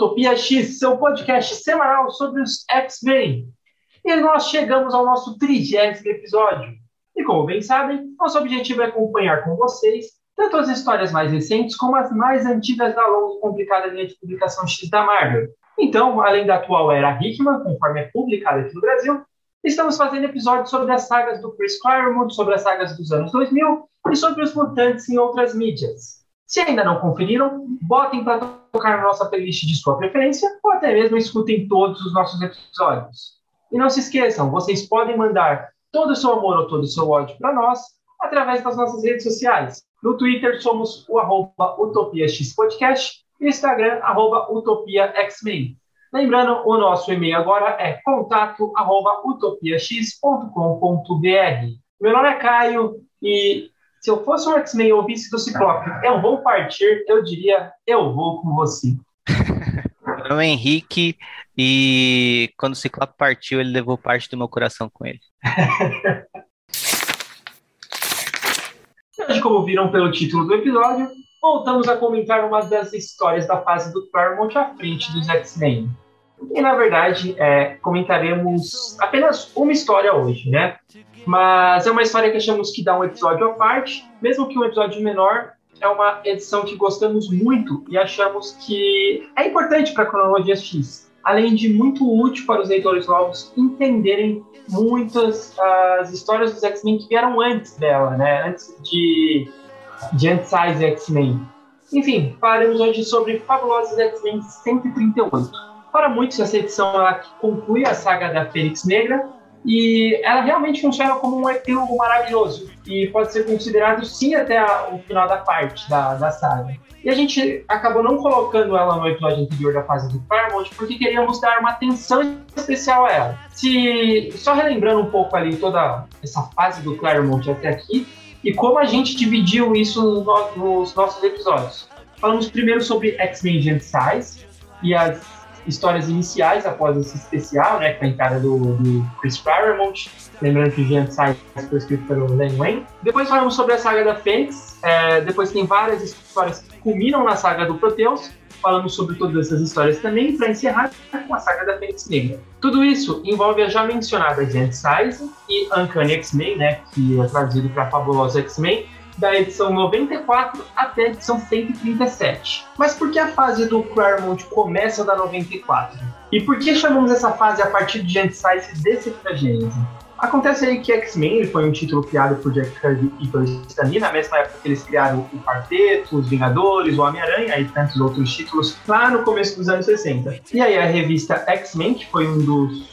Utopia X, seu podcast semanal sobre os X-Men. E nós chegamos ao nosso trigésimo episódio. E como bem sabem, nosso objetivo é acompanhar com vocês tanto as histórias mais recentes como as mais antigas da longa e complicada linha de publicação X da Marvel. Então, além da atual era Hickman, conforme é publicada aqui no Brasil, estamos fazendo episódios sobre as sagas do Chris Claremont, sobre as sagas dos anos 2000 e sobre os mutantes em outras mídias. Se ainda não conferiram, botem para tocar na nossa playlist de sua preferência ou até mesmo escutem todos os nossos episódios. E não se esqueçam, vocês podem mandar todo o seu amor ou todo o seu ódio para nós através das nossas redes sociais. No Twitter somos o arroba UtopiaXPodcast e no Instagram, arroba UtopiaXmen. Lembrando, o nosso e-mail agora é contato arroba utopiax.com.br. Meu nome é Caio e se eu fosse um X-Men e ouvisse do Ciclope, eu vou partir, eu diria, eu vou com você. Meu nome é Henrique e quando o Ciclope partiu, ele levou parte do meu coração com ele. Hoje, como viram pelo título do episódio, voltamos a comentar uma das histórias da fase do Claremont à frente dos X-Men. E, na verdade, é, comentaremos apenas uma história hoje, né? Mas é uma história que achamos que dá um episódio à parte, mesmo que um episódio menor, é uma edição que gostamos muito e achamos que é importante para a cronologia X, além de muito útil para os leitores novos entenderem muitas as histórias dos X-Men que vieram antes dela, né? Antes de, de Anti-Size X-Men. Enfim, falaremos hoje sobre Fabulosos X-Men 138. Para muitos, essa edição ela conclui a saga da Fênix Negra, e ela realmente funciona como um epílogo maravilhoso e pode ser considerado sim até a, o final da parte da, da saga. E a gente acabou não colocando ela no episódio anterior da fase do Paramount porque queríamos dar uma atenção especial a ela. Se só relembrando um pouco ali toda essa fase do Claremont até aqui e como a gente dividiu isso no, nos nossos episódios. Falamos primeiro sobre X-Men Giant Size e as histórias iniciais após esse especial, né, com a entrada do, do Chris Claremont, lembrando que o Giant Size foi escrito pelo Len Wayne. Depois falamos sobre a saga da Fênix, é, depois tem várias histórias que culminam na saga do Proteus, falamos sobre todas essas histórias também, para encerrar com a saga da Fênix Negra. Tudo isso envolve a já mencionada Giant Size e Uncanny X-Men, né, que é traduzido para Fabulosa X-Men, da edição 94 até a edição 137. Mas por que a fase do Claremont começa da 94? E por que chamamos essa fase a partir de Anti-Size desse Gênese? Acontece aí que X-Men foi um título criado por Jack Kirby e Stan Lee, na mesma época que eles criaram o Quarteto, os Vingadores, o Homem-Aranha e tantos outros títulos lá no começo dos anos 60. E aí a revista X-Men, que foi um dos,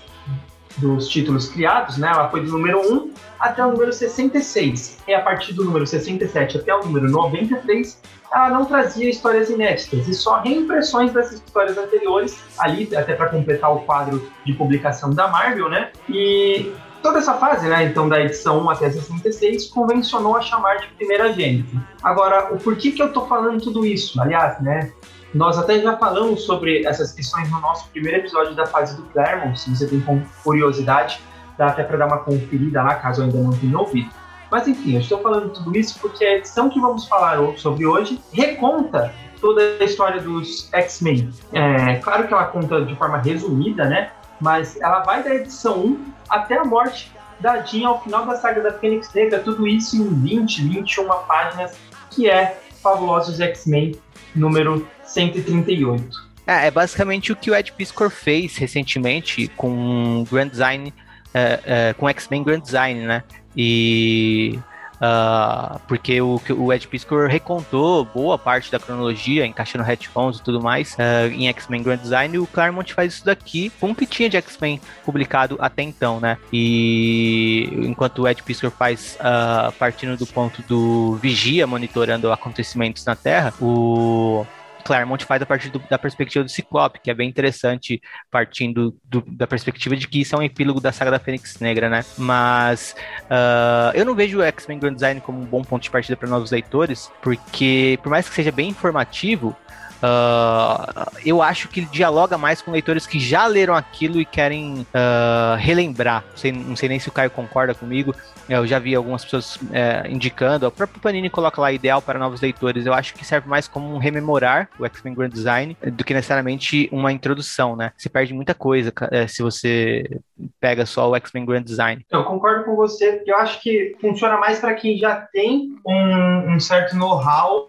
dos títulos criados, né, ela foi do número 1 até o número 66. E a partir do número 67 até o número 93, ela não trazia histórias inéditas e só reimpressões dessas histórias anteriores, ali até para completar o quadro de publicação da Marvel, né? E toda essa fase, né, então da edição 1 até 66, convencionou a chamar de primeira gênese. Agora, o porquê que eu tô falando tudo isso? Aliás, né, nós até já falamos sobre essas questões no nosso primeiro episódio da fase do Claremont, se você tem curiosidade, dá até para dar uma conferida lá, caso ainda não tenha ouvido. Mas enfim, eu estou falando tudo isso porque a edição que vamos falar sobre hoje reconta toda a história dos X-Men. É, claro que ela conta de forma resumida, né? Mas ela vai da edição 1 até a morte da Jean ao final da saga da Fênix Negra, tudo isso em 20, 21 páginas, que é Fabulosos X-Men número 138. É, é basicamente o que o Ed Piscor fez recentemente com Grand Design é, é, com X-Men Grand Design, né? E Uh, porque o, o Ed Piscor recontou boa parte da cronologia, encaixando retcons e tudo mais uh, em X-Men Grand Design, e o Claremont faz isso daqui com o que tinha de X-Men publicado até então, né? E enquanto o Ed Piscor faz uh, partindo do ponto do Vigia monitorando acontecimentos na Terra, o Claremont faz a partir do, da perspectiva do Ciclope, que é bem interessante, partindo do, da perspectiva de que isso é um epílogo da saga da Fênix Negra, né? Mas uh, eu não vejo o X-Men Grand Design como um bom ponto de partida para novos leitores, porque por mais que seja bem informativo, uh, eu acho que ele dialoga mais com leitores que já leram aquilo e querem uh, relembrar. Não sei, não sei, nem se o Caio concorda comigo. Eu já vi algumas pessoas é, indicando. O próprio Panini coloca lá ideal para novos leitores. Eu acho que serve mais como um rememorar o X-Men Grand Design do que necessariamente uma introdução, né? Se perde muita coisa é, se você pega só o X-Men Grand Design. Eu concordo com você. Eu acho que funciona mais para quem já tem um, um certo know-how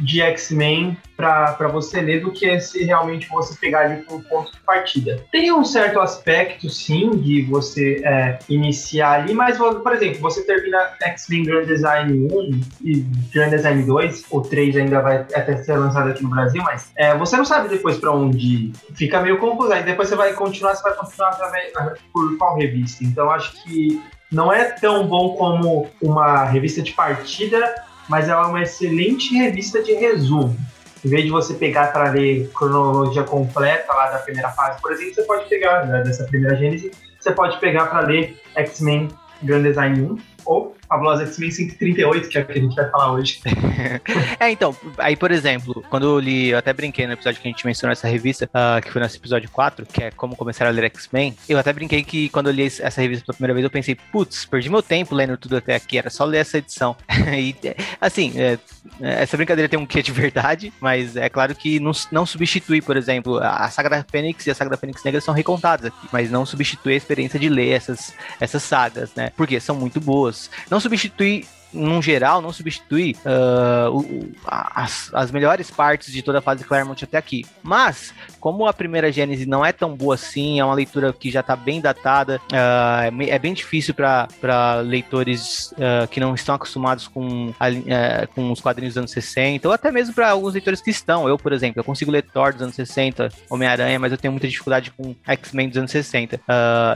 de X-Men para você ler do que se realmente você pegar ali como ponto de partida. Tem um certo aspecto, sim, de você é, iniciar ali, mas, por exemplo, você termina X-Men Grand Design 1 e Grand Design 2, ou 3 ainda vai até ser lançado aqui no Brasil, mas é, você não sabe depois para onde ir. Fica meio confuso. Aí depois você vai continuar, você vai continuar através, por qual revista. Então, acho que não é tão bom como uma revista de partida mas ela é uma excelente revista de resumo. Em vez de você pegar para ler cronologia completa lá da primeira fase, por exemplo, você pode pegar, né, dessa primeira gênese, você pode pegar para ler X-Men Grand Design 1 ou Fabulosa X-Men 138, que é o que a gente vai falar hoje. é, então, aí, por exemplo, quando eu li, eu até brinquei no episódio que a gente mencionou essa revista, uh, que foi nesse episódio 4, que é Como Começar a Ler X-Men, eu até brinquei que quando eu li essa revista pela primeira vez, eu pensei, putz, perdi meu tempo lendo tudo até aqui, era só ler essa edição. e, assim, é, essa brincadeira tem um quê de verdade, mas é claro que não, não substitui, por exemplo, a Saga da Fênix e a Saga da Fênix Negra são recontadas aqui, mas não substitui a experiência de ler essas, essas sagas, né? Porque são muito boas. Não não substitui num geral, não substitui uh, o, as, as melhores partes de toda a fase Claremont até aqui. Mas, como a primeira Gênese não é tão boa assim, é uma leitura que já está bem datada, uh, é bem difícil para leitores uh, que não estão acostumados com, a, com os quadrinhos dos anos 60, ou até mesmo para alguns leitores que estão. Eu, por exemplo, eu consigo ler Thor dos anos 60, Homem-Aranha, mas eu tenho muita dificuldade com X-Men dos anos 60.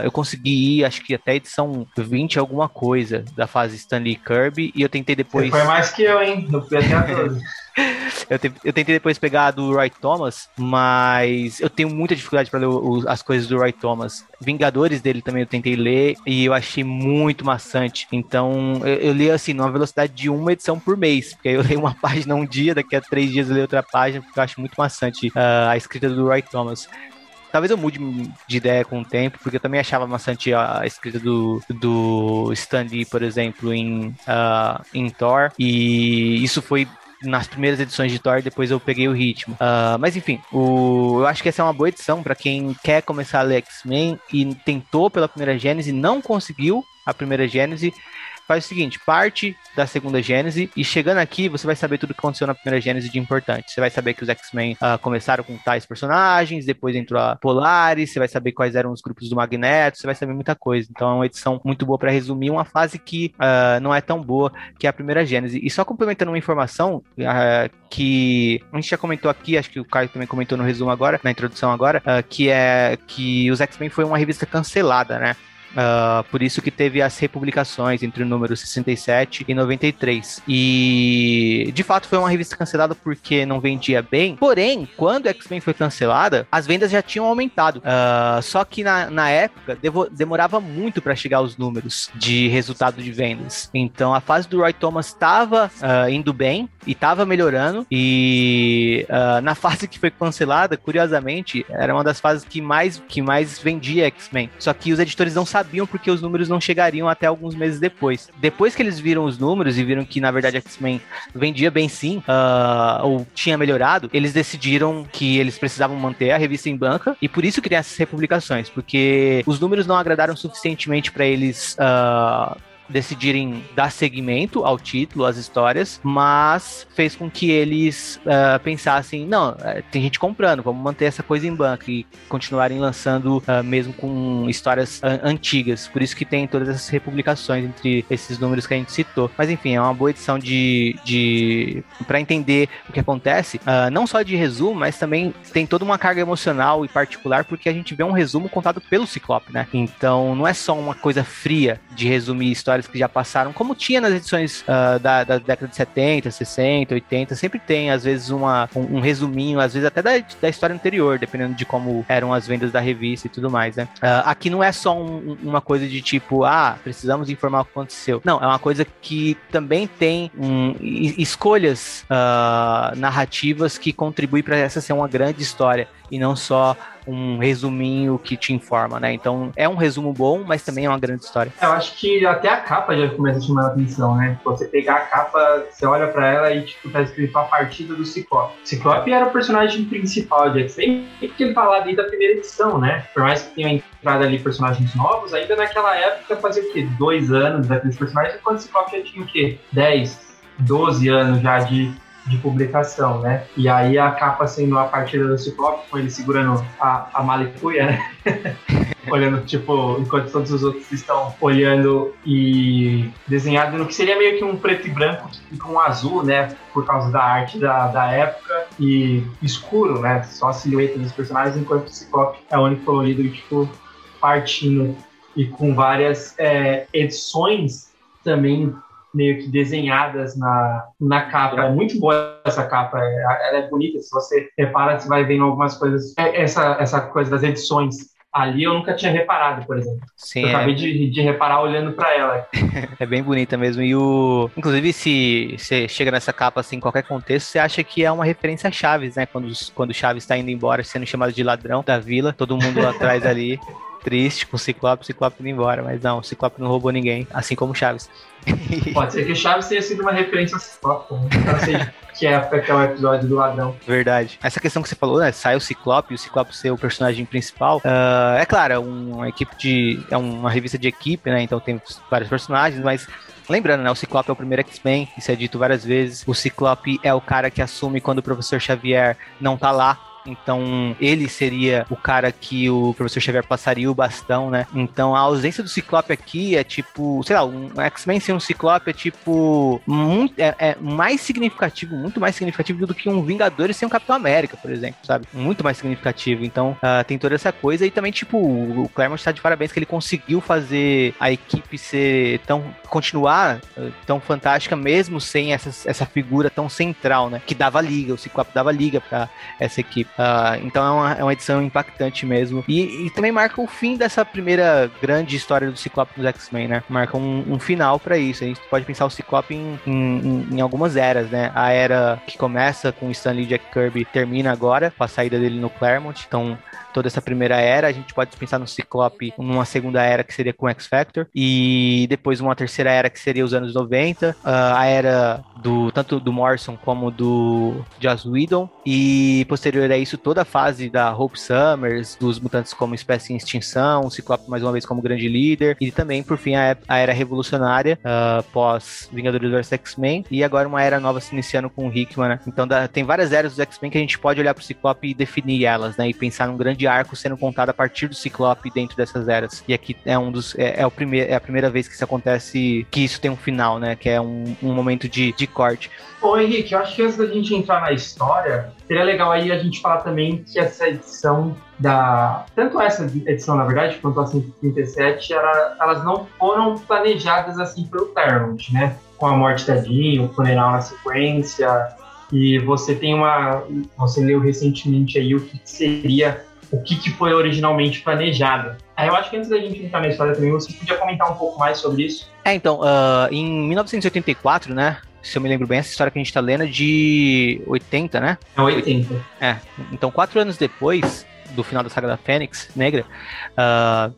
eu consegui ir, acho que até edição 20 alguma coisa da fase Stanley Kirby, e eu tentei depois. Você foi mais que eu, hein? Eu fui até a 12. eu, te, eu, tentei depois pegar a do Roy Thomas, mas eu tenho muita dificuldade para ler o, as coisas do Roy Thomas. Vingadores dele também eu tentei ler e eu achei muito maçante. Então eu, eu li assim, numa velocidade de uma edição por mês, porque aí eu leio uma página um dia, daqui a três dias eu leio outra página, porque eu acho muito maçante uh, a escrita do Roy Thomas. Talvez eu mude de ideia com o tempo, porque eu também achava bastante a escrita do, do Stan Lee, por exemplo, em, uh, em Thor. E isso foi nas primeiras edições de Thor, depois eu peguei o ritmo. Uh, mas enfim, o, eu acho que essa é uma boa edição para quem quer começar a ler X-Men e tentou pela primeira Gênese, não conseguiu a primeira Gênese faz o seguinte: parte da segunda Gênese e chegando aqui você vai saber tudo que aconteceu na primeira Gênese de importante. Você vai saber que os X-Men uh, começaram com tais personagens, depois entrou a Polaris, você vai saber quais eram os grupos do Magneto, você vai saber muita coisa. Então é uma edição muito boa para resumir uma fase que uh, não é tão boa que é a primeira Gênese. E só complementando uma informação uh, que a gente já comentou aqui, acho que o Caio também comentou no resumo agora, na introdução agora, que é que os X-Men foi uma revista cancelada, né? Uh, por isso que teve as republicações entre o número 67 e 93. E de fato foi uma revista cancelada porque não vendia bem. Porém, quando X-Men foi cancelada, as vendas já tinham aumentado. Uh, só que na, na época demorava muito para chegar aos números de resultado de vendas. Então a fase do Roy Thomas estava uh, indo bem e estava melhorando. E na fase que foi cancelada, curiosamente, era uma das fases que mais, que mais vendia X-Men. Só que os editores não sabiam sabiam porque os números não chegariam até alguns meses depois. Depois que eles viram os números e viram que, na verdade, X-Men vendia bem sim, uh, ou tinha melhorado, eles decidiram que eles precisavam manter a revista em banca e por isso criar essas republicações, porque os números não agradaram suficientemente para eles. Uh, decidirem dar seguimento ao título, às histórias, mas fez com que eles uh, pensassem, não, uh, tem gente comprando, vamos manter essa coisa em banco e continuarem lançando uh, mesmo com histórias antigas. Por isso que tem todas essas republicações entre esses números que a gente citou. Mas enfim, é uma boa edição de, de para entender o que acontece, não só de resumo, mas também tem toda uma carga emocional e particular porque a gente vê um resumo contado pelo Ciclope, né? Então não é só uma coisa fria de resumir história histórias que já passaram, como tinha nas edições uh, da, da, década de 70, 60, 80, sempre tem, às vezes, uma, um, um resuminho, às vezes até da, da, história anterior, dependendo de como eram as vendas da revista e tudo mais, né? Uh, aqui não é só um, uma coisa de tipo, ah, precisamos informar o que aconteceu. Não, é uma coisa que também tem um, escolhas uh, narrativas que contribuem para essa ser uma grande história e não só um resuminho que te informa, né? Então é um resumo bom, mas também é uma grande história. Eu acho que até a capa já começa a chamar a atenção, né? Você pegar a capa, você olha para ela e tipo tá escrito a partida do Ciclope. Ciclope era o personagem principal de X-Men, porque ele tá lá desde a primeira edição, né? Por mais que tenha entrado ali personagens novos, ainda naquela época fazia o quê? Dois anos daqueles personagens, enquanto o Ciclope já tinha o quê? Dez, 12 anos já de de publicação, né? E aí a capa sendo a partida do Ciclope, com ele segurando a, a malicuia, né? olhando, tipo, enquanto todos os outros estão olhando e desenhado no que seria meio que um preto e branco com um azul, né? Por causa da arte da, da época e escuro, né? Só a silhueta dos personagens, enquanto o Ciclope é o único colorido tipo, partindo e com várias é, edições também meio que desenhadas na, na capa. É muito boa essa capa, é, ela é bonita. Se você repara, você vai vendo algumas coisas. É, essa, essa coisa das edições ali eu nunca tinha reparado, por exemplo. Sim, eu é. acabei de, de reparar olhando para ela. é bem bonita mesmo. E o. Inclusive, se você chega nessa capa assim, em qualquer contexto, você acha que é uma referência a Chaves, né? Quando, quando Chaves está indo embora, sendo chamado de ladrão da vila, todo mundo lá atrás ali. triste com o Ciclope, o Ciclope indo embora. Mas não, o Ciclope não roubou ninguém, assim como Chaves. Pode ser que Chaves tenha sido uma referência ao Ciclope, né? que é aquele episódio do ladrão. Verdade. Essa questão que você falou, né? Sai o Ciclope o Ciclope ser o personagem principal. Uh, é claro, é uma equipe de. É uma revista de equipe, né? Então tem vários personagens, mas Lembrando, né? O Ciclope é o primeiro X-Men, isso é dito várias vezes. O Ciclope é o cara que assume quando o professor Xavier não tá lá. Então, ele seria o cara que o professor Xavier passaria o bastão, né? Então, a ausência do Ciclope aqui é tipo, sei lá, um X-Men sem um Ciclope é tipo muito, é, é, mais significativo, muito mais significativo do que um Vingadores sem um Capitão América, por exemplo, sabe? Muito mais significativo. Então, uh, tem toda essa coisa e também tipo, o Claremont está de parabéns que ele conseguiu fazer a equipe ser tão continuar uh, tão fantástica mesmo sem essa, essa figura tão central, né? Que dava liga, o Ciclope dava liga para essa equipe. Uh, então é uma, é uma, edição impactante mesmo. E, e, também marca o fim dessa primeira grande história do Ciclope nos X-Men, né? Marca um, um final para isso. A gente pode pensar o Ciclope em, em, em, algumas eras, né? A era que começa com Stanley Jack Kirby termina agora, com a saída dele no Claremont. Então toda essa primeira era. A gente pode pensar no Ciclope numa segunda era que seria com X Factor e depois uma terceira era que seria os anos 90, uh, ah, a era do tanto do Morrison como do Joss Whedon e posterior a isso toda a fase da Hope Summers, dos mutantes como espécie em extinção, o Ciclope mais uma vez como grande líder e também por fim a, a era revolucionária uh, pós Vingadores vs X-Men e agora uma era nova se iniciando com o Hickman, né? Então tem várias eras dos X-Men que a gente pode olhar para o Ciclope e definir elas, né? E pensar num grande arco sendo contado a partir do Ciclope dentro dessas eras. E aqui é um dos é, é o primeiro é a primeira vez que isso acontece, que isso tem um final, né? Que é um, um momento de, de corte. Ô Henrique, eu acho que antes da gente entrar na história, seria legal aí a gente falar também que essa edição da. Tanto essa edição, na verdade, quanto a 137, era, elas não foram planejadas assim pelo Claremont, né? Com a morte da Jean, o funeral na sequência. E você tem uma. Você leu recentemente aí o que seria o que, que foi originalmente planejado. Aí eu acho que antes da gente entrar na história também, você podia comentar um pouco mais sobre isso. É, então, uh, em 1984, né, se eu me lembro bem, essa história que a gente tá lendo é de 80, né? É 80. É, então quatro anos depois do final da saga da Fênix Negra, uh,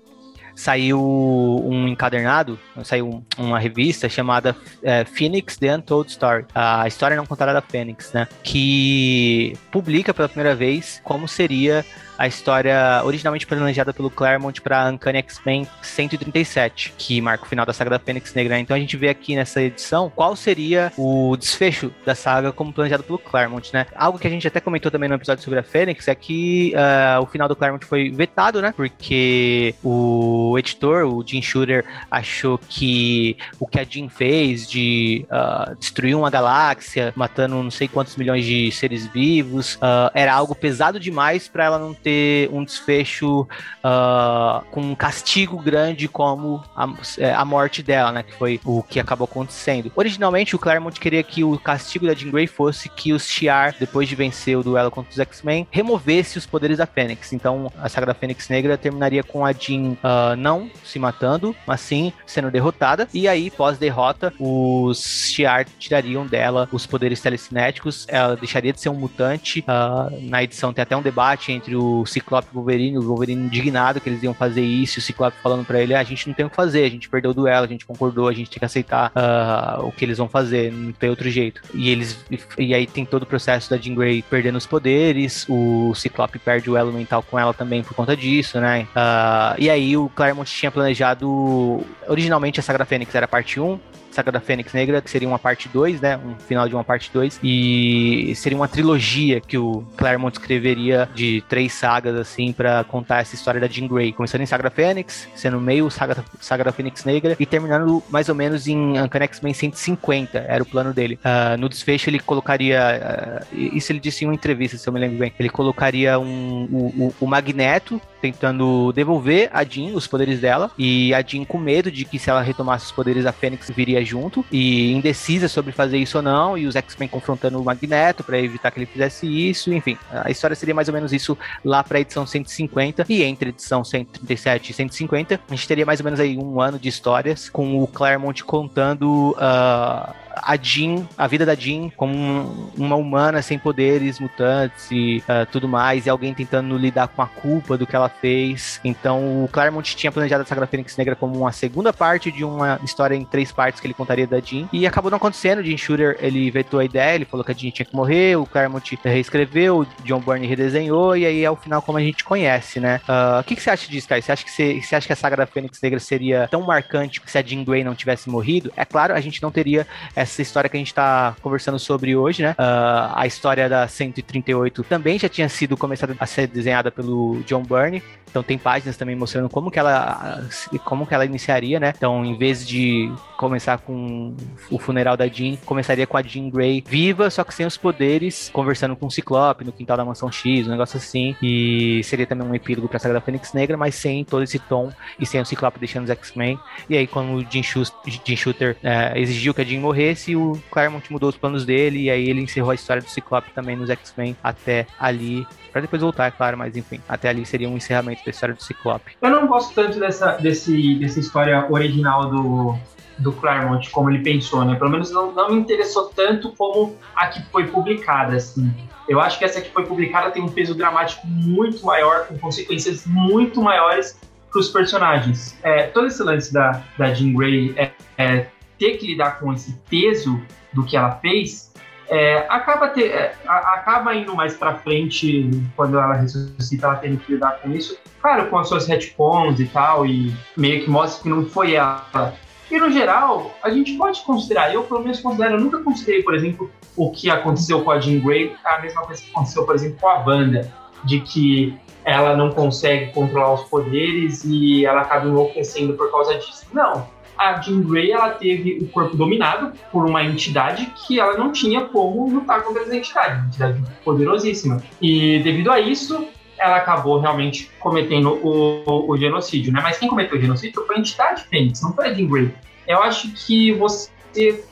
saiu um encadernado, saiu uma revista chamada é, Phoenix The Untold Story, a história não contada da Fênix, né? Que publica pela primeira vez como seria a história originalmente planejada pelo Claremont para Uncanny X-Men 137, que marca o final da saga da Fênix Negra. Então a gente vê aqui nessa edição qual seria o desfecho da saga como planejado pelo Claremont, né? Algo que a gente até comentou também no episódio sobre a Fênix é que uh, o final do Claremont foi vetado, né? Porque o editor, o Jim Shooter, achou que o que a Jean fez de uh, destruir uma galáxia, matando não sei quantos milhões de seres vivos, uh, era algo pesado demais para ela não ter ter um desfecho uh, com um castigo grande como a, é, a, morte dela, né? Que foi o que acabou acontecendo. Originalmente, o Claremont queria que o castigo da Jean Grey fosse que os Shi'ar, depois de vencer o duelo contra os X-Men, removesse os poderes da Fênix. Então, a saga da Fênix Negra terminaria com a Jean uh, não se matando, mas sim sendo derrotada. E aí, pós-derrota, os Shi'ar tirariam dela os poderes telecinéticos. Ela deixaria de ser um mutante. Uh, na edição tem até um debate entre o Ciclope e o Wolverine. O Wolverine indignado que eles iam fazer isso. O Ciclope falando para ele: ah, a gente não tem o que fazer, a gente perdeu o duelo, a gente concordou, a gente tem que aceitar uh, o que eles vão fazer, não tem outro jeito. E eles e aí tem todo o processo da Jean Grey perdendo os poderes, o Ciclope perde o elo mental com ela também por conta disso, né? Uh, e aí o Claremont tinha planejado originalmente a Saga da Fênix era parte 1, Saga da Fênix Negra, que seria uma parte 2, né? Um final de uma parte 2. E seria uma trilogia que o Claremont escreveria de três sagas, assim, para contar essa história da Jean Grey. Começando em Saga da Fênix, sendo meio Saga, Saga da Fênix Negra, e terminando mais ou menos em Uncanny X-Men 150, era o plano dele. Uh, no desfecho, ele colocaria. Uh, isso ele disse em uma entrevista, se eu me lembro bem. Ele colocaria um, o, o, o Magneto tentando devolver a Jean os poderes dela, e a Jean com medo de que se ela retomasse os poderes, a Fênix viria junto e indecisa sobre fazer isso ou não, e os X-Men confrontando o Magneto para evitar que ele fizesse isso, enfim. A história seria mais ou menos isso lá para edição 150 e entre edição 137 e 150, a gente teria mais ou menos aí um ano de histórias com o Claremont contando uh, a Jean, a vida da Jean como uma humana sem poderes mutantes e uh, tudo mais, e alguém tentando lidar com a culpa do que ela fez. Então o Claremont tinha planejado a Saga Fênix Negra como uma segunda parte de uma história em três partes que ele contaria da Jean, e acabou não acontecendo. O Jean Shooter ele vetou a ideia, ele falou que a Jean tinha que morrer, o Claremont reescreveu, o John Byrne redesenhou, e aí é o final como a gente conhece, né? Uh, o que, que você acha disso, Kai? Você acha que você, você acha que a Saga da Fênix Negra seria tão marcante se a Jean Grey não tivesse morrido? É claro, a gente não teria essa história que a gente está conversando sobre hoje, né? Uh, a história da 138 também já tinha sido começada a ser desenhada pelo John Byrne. Então tem páginas também mostrando como que ela como que ela iniciaria, né? Então, em vez de começar com o funeral da Jean, começaria com a Jean Grey viva, só que sem os poderes, conversando com o Ciclope no quintal da Mansão X, um negócio assim. E seria também um epílogo para a saga da Fênix Negra, mas sem todo esse tom e sem o Ciclope deixando os X-Men. E aí, quando o Jean, Jean Shooter é, exigiu que a Jean morresse, o Claremont mudou os planos dele e aí ele encerrou a história do Ciclope também nos X-Men até ali para depois voltar, é claro, mas enfim, até ali seria um encerramento da história do Ciclope. Eu não gosto tanto dessa, desse, dessa história original do, do Claremont, como ele pensou, né? Pelo menos não, não me interessou tanto como a que foi publicada, assim. Eu acho que essa que foi publicada tem um peso dramático muito maior, com consequências muito maiores para os personagens. É, todo esse lance da, da Jean Grey é, é, ter que lidar com esse peso do que ela fez é, acaba, ter, é, acaba indo mais para frente quando ela ressuscita, ela tendo que lidar com isso. Claro, com as suas retcons e tal, e meio que mostra que não foi ela. E no geral, a gente pode considerar, eu pelo menos considero, eu nunca considerei, por exemplo, o que aconteceu com a Jean Grey, a mesma coisa que aconteceu, por exemplo, com a Wanda, de que ela não consegue controlar os poderes e ela acaba enlouquecendo por causa disso. Não, a Jean Grey ela teve o corpo dominado por uma entidade que ela não tinha como lutar contra essa entidade, uma entidade poderosíssima. E devido a isso, ela acabou realmente cometendo o, o, o genocídio, né? Mas quem cometeu o genocídio foi a entidade Fênix, não foi a Jean Grey. Eu acho que você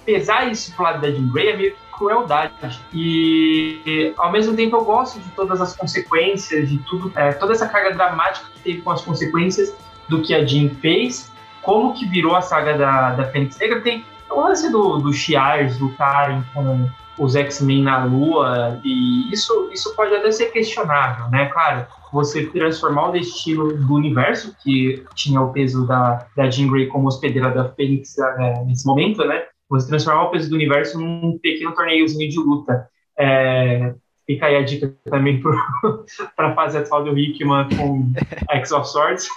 pesar isso pro lado da Jean Grey é meio que crueldade. E, ao mesmo tempo, eu gosto de todas as consequências, de tudo, é, toda essa carga dramática que teve com as consequências do que a Jean fez como que virou a saga da, da Fênix Negra. Tem o lance do, do Shiars, do com os X-Men na Lua, e isso, isso pode até ser questionável, né? Claro, você transformar o destino do universo, que tinha o peso da, da Jean Grey como hospedeira da Fênix é, nesse momento, né? Você transformar o peso do universo num pequeno torneiozinho de luta. É, Fica aí a dica também para a fase atual do Hickman com X of Swords.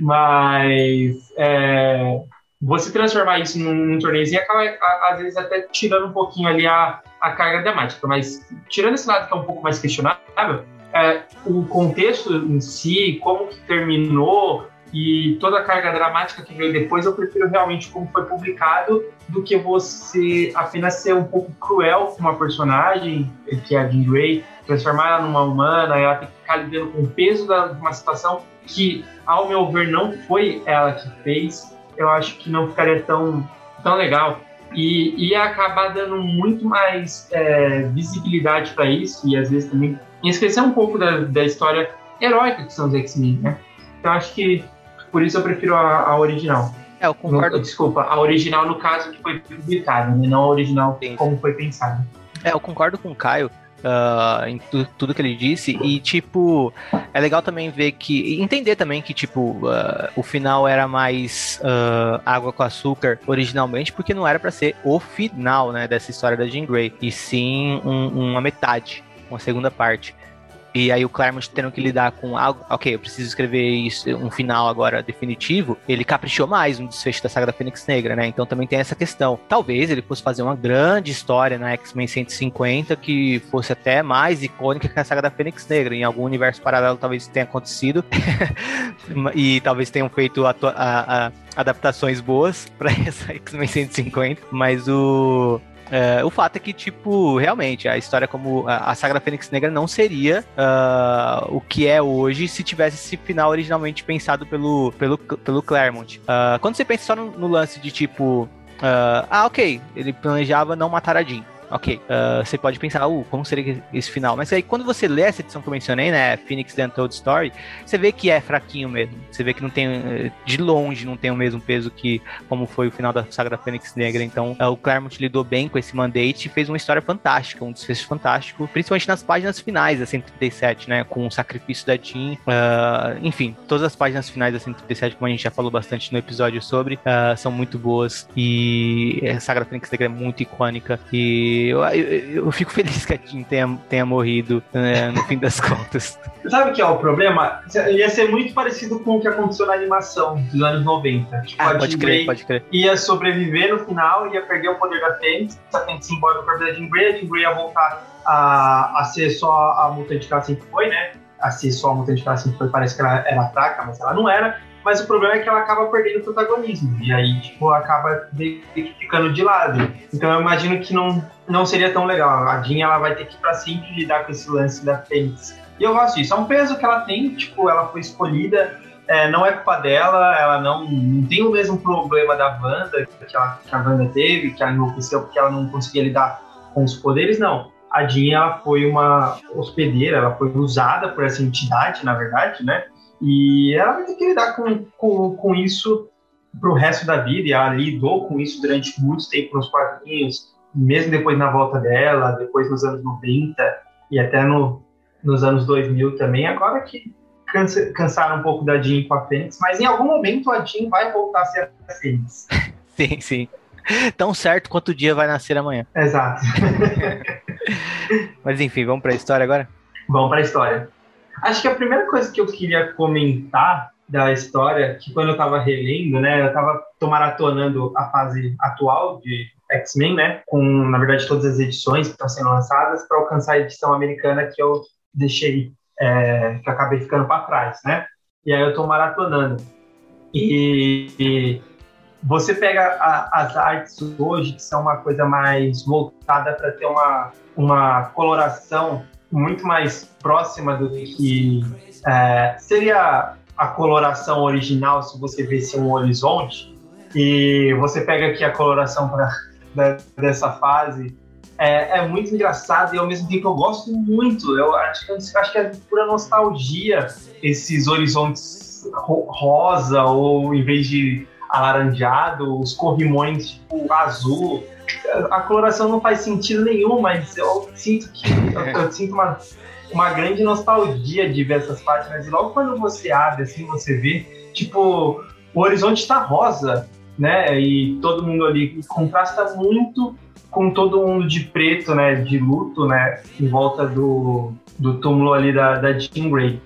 Mas é, você transformar isso num, num torneiozinho acaba, às vezes, até tirando um pouquinho ali a, a carga dramática. Mas tirando esse lado que é um pouco mais questionável, é, o contexto em si, como que terminou e toda a carga dramática que veio depois, eu prefiro realmente como foi publicado do que você apenas ser um pouco cruel com uma personagem, que é a Jean Grey, transformar ela numa humana, ela ter que ficar lidando com o peso de uma situação que, ao meu ver, não foi ela que fez. Eu acho que não ficaria tão, tão legal. E ia acabar dando muito mais é, visibilidade para isso, e às vezes também esquecer um pouco da, da história heróica que são os X-Men, né? Então acho que por isso eu prefiro a, a original. É, eu concordo. No, desculpa, a original no caso que foi publicada, né? não a original Sim. como foi pensada. É, eu concordo com o Caio. Uh, em tu, tudo que ele disse e tipo é legal também ver que entender também que tipo uh, o final era mais uh, água com açúcar originalmente porque não era para ser o final né dessa história da Jean Grey e sim um, uma metade uma segunda parte e aí o Claremont tendo que lidar com algo, ok, eu preciso escrever isso, um final agora definitivo, ele caprichou mais no desfecho da saga da Fênix Negra, né? Então também tem essa questão. Talvez ele fosse fazer uma grande história na X-Men 150 que fosse até mais icônica que a saga da Fênix Negra. Em algum universo paralelo talvez tenha acontecido. e talvez tenham feito a, a, a adaptações boas para essa X-Men 150, mas o é, o fato é que, tipo, realmente, a história como a, a Saga Fênix Negra não seria uh, o que é hoje se tivesse esse final originalmente pensado pelo, pelo, pelo Claremont. Uh, quando você pensa só no, no lance de, tipo, uh, ah, ok, ele planejava não matar a Jean ok, uh, você pode pensar, uh, como seria esse final? Mas aí quando você lê essa edição que eu mencionei, né, Phoenix The Untold Story, você vê que é fraquinho mesmo. Você vê que não tem, de longe, não tem o mesmo peso que como foi o final da saga da Fênix Negra. Então, uh, o Claremont lidou bem com esse mandate e fez uma história fantástica, um desfecho fantástico, principalmente nas páginas finais da 137, né, com o sacrifício da Jean. Uh, enfim, todas as páginas finais da 137, como a gente já falou bastante no episódio sobre, são muito boas e a saga da Fênix Negra é muito icônica e eu, eu, eu, fico feliz que a Jean tenha, tenha morrido né, no fim das contas. Sabe o que é o problema? Ia ser muito parecido com o que aconteceu na animação dos anos 90. Tipo, ah, pode crer, pode crer. Ia sobreviver no final, ia perder o poder da Fênix, a Fênix ia embora do corpo da Jean Grey, a Jean Grey ia voltar a, a ser só a mutante que ela sempre foi, né? A ser só a mutante que ela sempre foi, parece que ela era fraca, mas ela não era mas o problema é que ela acaba perdendo o protagonismo, e aí, tipo, acaba ficando de lado. Então eu imagino que não, não seria tão legal. A Jean, ela vai ter que, pra sempre, lidar com esse lance da Fênix. E eu gosto disso. É um peso que ela tem, tipo, ela foi escolhida, é, não é culpa dela, ela não, não tem o mesmo problema da Wanda, que, ela, que a Wanda teve, que ela enlouqueceu porque ela não conseguia lidar com os poderes, não. A Jean, ela foi uma hospedeira, ela foi usada por essa entidade, na verdade, né? E ela vai ter que lidar com, com, com isso para o resto da vida, e ela lidou com isso durante muito tempo nos quadrinhos, mesmo depois na volta dela, depois nos anos 90 e até no, nos anos 2000 também. Agora que cansa, cansaram um pouco da Jean com a Fênix, mas em algum momento a Jean vai voltar a ser a Fênix. Sim, sim. Tão certo quanto o dia vai nascer amanhã. Exato. mas enfim, vamos para a história agora? Vamos para a história. Acho que a primeira coisa que eu queria comentar da história, que quando eu estava relendo, né, eu estava maratonando a fase atual de X-Men, né, com, na verdade, todas as edições que estão sendo lançadas para alcançar a edição americana que eu deixei, é, que eu acabei ficando para trás, né, e aí eu estou maratonando. E, e, você pega a, as artes hoje, que são uma coisa mais voltada para ter uma, uma coloração muito mais próxima do que é, seria a coloração original se você visse um horizonte? E você pega aqui a coloração pra, da, dessa fase. É, é, muito engraçado e ao mesmo tempo eu gosto muito. Eu acho que, acho que é pura nostalgia esses horizontes rosa ou em vez de alaranjado os corrimões tipo azul a coloração não faz sentido nenhum, mas eu sinto que eu, eu sinto uma, uma grande nostalgia de ver essas páginas. E logo quando você abre, assim, você vê, tipo, o horizonte está rosa, né? E todo mundo ali contrasta muito com todo mundo de preto, né? De luto, né? Em volta do, do túmulo ali da, da Jean Grey.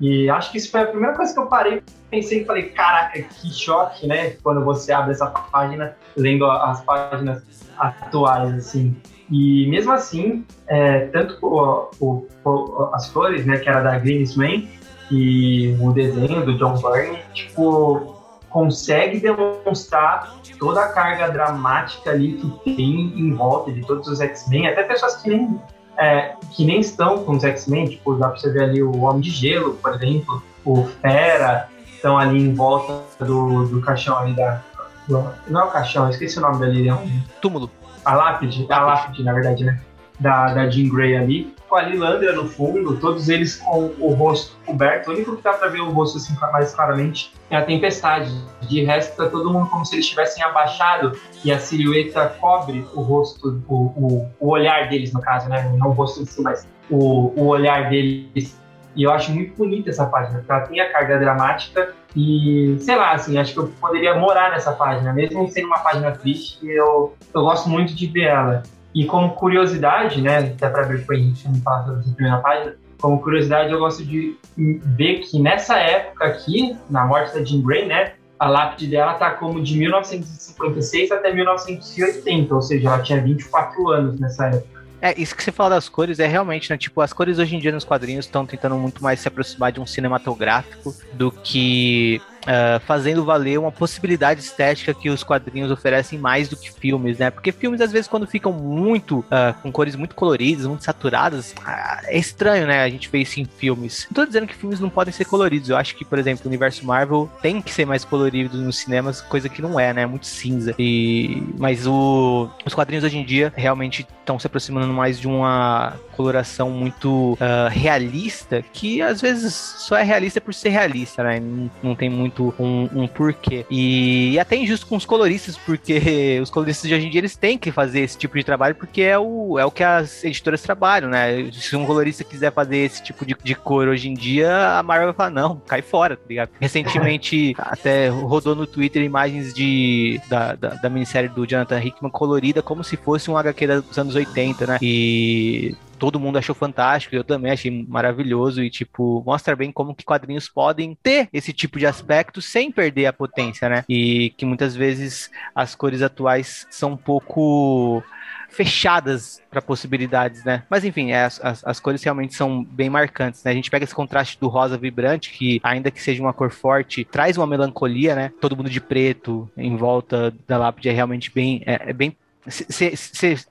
E acho que isso foi a primeira coisa que eu parei, pensei e falei, caraca, que choque, né? Quando você abre essa página, lendo as páginas atuais, assim. E mesmo assim, é, tanto o, o, o, as flores, né, que era da Green Man, e o desenho do John Byrne, tipo, consegue demonstrar toda a carga dramática ali que tem em volta de todos os X-Men, até pessoas que nem, é, que nem estão com os X-Men, tipo, dá pra você ver ali o Homem de Gelo, por exemplo, o Fera, estão ali em volta do, do caixão ali da. Do, não é o caixão, esqueci o nome dali, é um. Túmulo. A lápide, a lápide, na verdade, né? Da, da Jean Grey ali, com a Lilandra no fundo, todos eles com o rosto coberto. O único que dá pra ver o rosto assim mais claramente é a tempestade. De resto, tá todo mundo como se eles estivessem abaixado e a silhueta cobre o rosto, o, o, o olhar deles, no caso, né? Não o rosto em si, mas o, o olhar deles e eu acho muito bonita essa página, porque ela tem a carga dramática e, sei lá, assim, acho que eu poderia morar nessa página, mesmo sendo uma página triste, eu, eu gosto muito de ver ela. E como curiosidade, né, até para ver foi a gente não fala sobre a primeira página, como curiosidade eu gosto de ver que nessa época aqui, na morte da Jean Grey, né, a lápide dela tá como de 1956 até 1980, ou seja, ela tinha 24 anos nessa época. É, isso que você fala das cores é realmente, né? Tipo, as cores hoje em dia nos quadrinhos estão tentando muito mais se aproximar de um cinematográfico do que uh, fazendo valer uma possibilidade estética que os quadrinhos oferecem mais do que filmes, né? Porque filmes, às vezes, quando ficam muito uh, com cores muito coloridas, muito saturadas, uh, é estranho, né? A gente vê isso em filmes. Não tô dizendo que filmes não podem ser coloridos. Eu acho que, por exemplo, o universo Marvel tem que ser mais colorido nos cinemas, coisa que não é, né? É muito cinza. E... Mas o... os quadrinhos hoje em dia realmente estão se aproximando mais de uma coloração muito realista, que às vezes só é realista por ser realista, né? Não, não tem muito muito um, um porquê. E, e, até injusto com os coloristas, porque os coloristas de hoje em dia eles têm que fazer esse tipo de trabalho, porque é o, é o que as editoras trabalham, né? Se um colorista quiser fazer esse tipo de, de cor hoje em dia, a Marvel vai falar, não, cai fora, tá ligado? Recentemente, até rodou no Twitter imagens de, da, da, da minissérie do Jonathan Hickman colorida como se fosse um HQ dos anos 80, né? E todo mundo achou fantástico, eu também achei maravilhoso e, tipo, mostra bem como que quadrinhos podem ter esse tipo de aspecto sem perder a potência, né? E que muitas vezes as cores atuais são um pouco fechadas para possibilidades, né? Mas enfim, é, as, as, as, cores realmente são bem marcantes, né? A gente pega esse contraste do rosa vibrante, que ainda que seja uma cor forte, traz uma melancolia, né? Todo mundo de preto em volta da lápide é realmente bem, é, é bem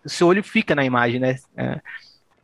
seu olho fica na imagem, né? É,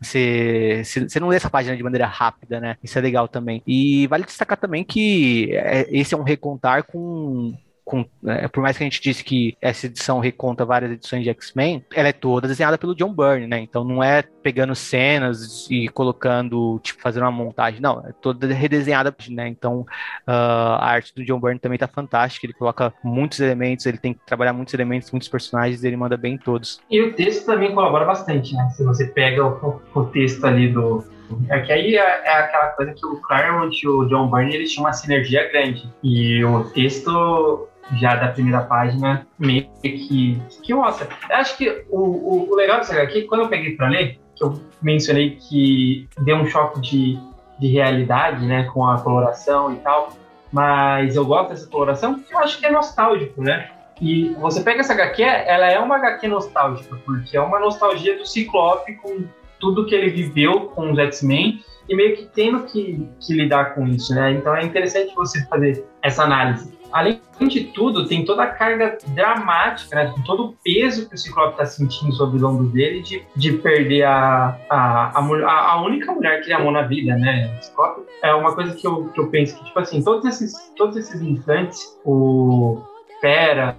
você, você não lê essa página de maneira rápida, né? Isso é legal também. E vale destacar também que é, esse é um recontar com com, é, por mais que a gente disse que essa edição reconta várias edições de X-Men, ela é toda desenhada pelo John Byrne, né? Então não é pegando cenas e colocando, tipo, fazendo uma montagem, não, é toda redesenhada, né? Então uh, a arte do John Byrne também tá fantástica, ele coloca muitos elementos, ele tem que trabalhar muitos elementos, muitos personagens, ele manda bem todos. E o texto também colabora bastante, né? Se você pega o, o texto ali do, é que aí é, é, aquela coisa que o Claremont e o John Byrne eles tinham uma sinergia grande. E o texto já da primeira página, meio que, que mostra. Eu acho que o, o, o legal dessa HQ, quando eu peguei para ler, que eu mencionei que deu um choque de, de realidade, né, com a coloração e tal, mas eu gosto dessa coloração porque eu acho que é nostálgico, né? E você pega essa HQ, ela é uma HQ nostálgica, porque é uma nostalgia do Ciclope com tudo que ele viveu com os X-Men e meio que tendo que, que lidar com isso, né? Então é interessante você fazer essa análise além de tudo, tem toda a carga dramática, né? todo o peso que o Ciclope está sentindo sobre os ombros dele de, de perder a, a, a, a, única mulher que ele amou na vida, né? O Ciclope é uma coisa que eu, que eu penso que, tipo assim, todos esses, todos esses instantes, o Fera,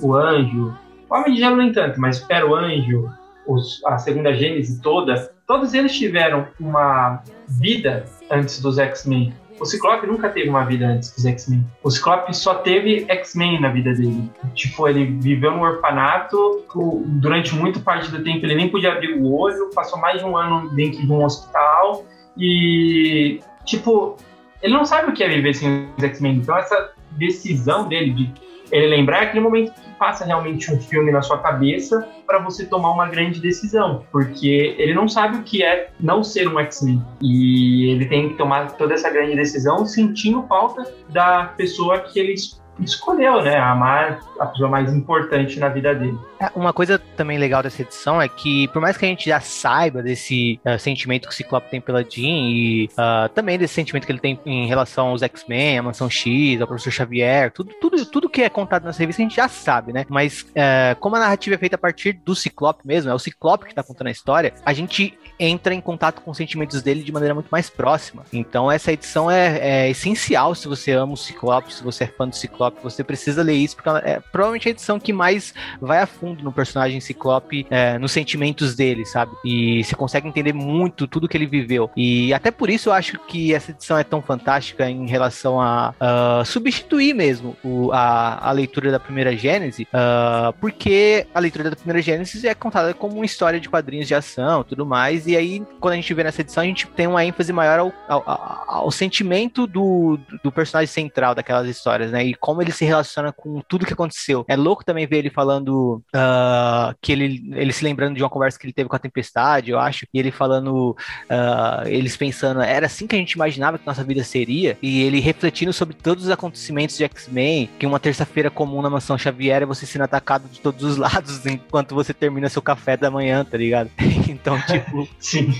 o Anjo, o Homem de Gelo nem tanto, mas o Fera, o Anjo, os, a segunda Gênese toda, todos eles tiveram uma vida antes dos X-Men o Ciclope nunca teve uma vida antes dos X-Men. O Ciclope só teve X-Men na vida dele. Tipo, ele viveu no orfanato, durante muito parte do tempo ele nem podia abrir o olho, passou mais de um ano dentro de um hospital e, tipo, ele não sabe o que é viver sem os X-Men. Então, essa decisão dele de ele lembrar aquele momento passa realmente um filme na sua cabeça para você tomar uma grande decisão, porque ele não sabe o que é não ser um X-Men. E ele tem que tomar toda essa grande decisão sentindo falta da pessoa que ele escolheu, né, amar a pessoa mais importante na vida dele. É, uma coisa também legal dessa edição é que, por mais que a gente já saiba desse uh, sentimento que o Ciclope tem pela Jean e uh, também desse sentimento que ele tem em relação aos X-Men, a Mansão X, ao Professor Xavier, tudo, tudo, tudo que é contado nessa revista a gente já sabe, né? Mas uh, como a narrativa é feita a partir do Ciclope mesmo, é o Ciclope que tá contando a história, a gente entra em contato com os sentimentos dele de maneira muito mais próxima. Então essa edição é, é essencial se você ama o Ciclope, se você é fã do Ciclope, você precisa ler isso, porque é provavelmente a edição que mais vai a fundo no personagem Ciclope, é, nos sentimentos dele, sabe? E você consegue entender muito tudo que ele viveu. E até por isso eu acho que essa edição é tão fantástica em relação a uh, substituir mesmo o, a, a leitura da primeira Gênese, uh, porque a leitura da primeira Gênese é contada como uma história de quadrinhos de ação tudo mais, e aí quando a gente vê nessa edição a gente tem uma ênfase maior ao, ao, ao sentimento do, do personagem central daquelas histórias, né? E como ele se relaciona com tudo que aconteceu. É louco também ver ele falando uh, que ele, ele se lembrando de uma conversa que ele teve com a Tempestade, eu acho, e ele falando, uh, eles pensando, era assim que a gente imaginava que nossa vida seria, e ele refletindo sobre todos os acontecimentos de X-Men, que uma terça-feira comum na mansão Xavier é você sendo atacado de todos os lados enquanto você termina seu café da manhã, tá ligado? então, tipo, Sim.